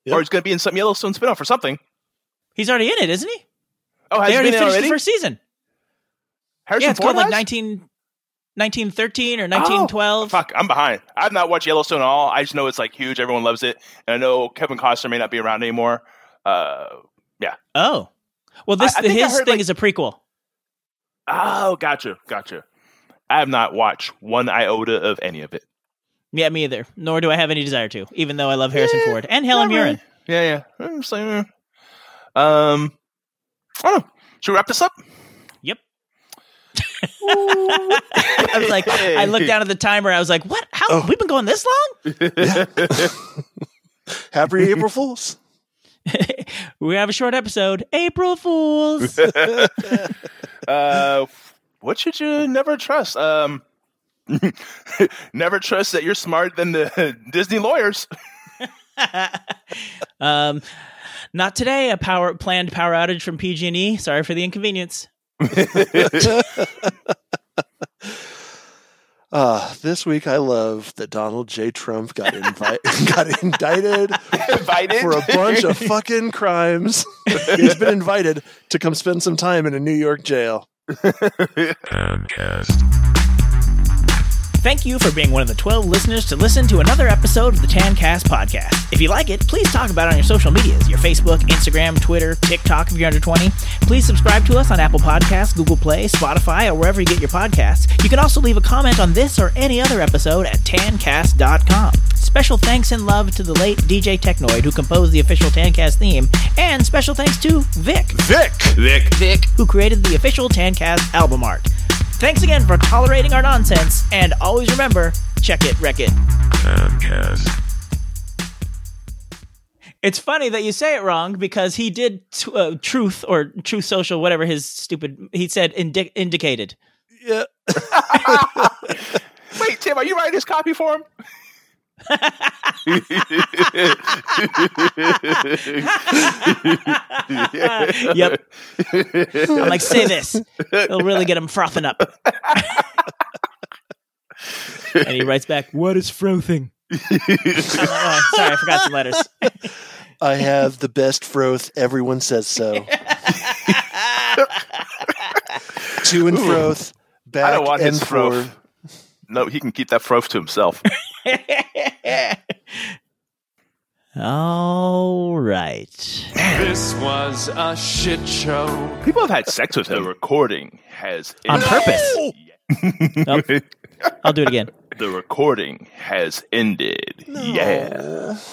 Yep. or he's going to be in some Yellowstone spinoff or something. He's already in it, isn't he? Oh, has they he already been finished already? the first season. Harrison yeah, it's Ford called like has? 19, 1913 or Oh, 1912. fuck, I'm behind. I've not watched Yellowstone at all. I just know it's like huge. Everyone loves it, and I know Kevin Costner may not be around anymore. Uh, yeah. Oh, well, this I- I I his heard, thing like- is a prequel. oh, gotcha, gotcha. I have not watched one iota of any of it. Yeah, me either. Nor do I have any desire to, even though I love Harrison Yeah, Ford and Helen Not really. Mirren. Yeah, yeah. I'm just saying. uh, Um, I don't know. Should we wrap this up? Yep. <laughs> I was like, I looked down at the timer. I was like, what? How? Oh. We've been going this long? <laughs> Happy April Fools. <laughs> we have a short episode. April Fools. uh, what should you never trust? Um, <laughs> never trust that you're smarter than the <laughs> Disney lawyers. <laughs> um, not today. A power planned power outage from PG&E. Sorry for the inconvenience. Uh, this week I love that Donald J. Trump got invi- got indicted Invited for a bunch of fucking crimes. He's been invited to come spend some time in a New York jail. Thank you for being one of the 12 listeners to listen to another episode of the Tancast podcast. If you like it, please talk about it on your social medias your Facebook, Instagram, Twitter, TikTok if you're under 20. Please subscribe to us on Apple Podcasts, Google Play, Spotify, or wherever you get your podcasts. You can also leave a comment on this or any other episode at tancast.com. Special thanks and love to the late DJ Technoid who composed the official Tancast theme, and special thanks to Vic, Vic. Vic. Vic. who created the official Tancast album art. Thanks again for tolerating our nonsense, and always remember check it, wreck it. Tancast. It's funny that you say it wrong because he did t- uh, truth or truth social, whatever his stupid. He said indi- indicated. Yeah. <laughs> Wait, Tim, are you writing this copy for him? Yep. I'm like, say this. It'll really get him frothing up. and he writes back, "What is frothing?" I'm oh, sorry, I forgot some letters. I have the best froth. Everyone says so. to and froth. Back I don't want and his froth. forth. No, he can keep that froth to himself. <laughs> All right. This was a shit show. People have had sex with him. The recording has On purpose. Nope. I'll do it again. The recording has ended. Yeah. <laughs>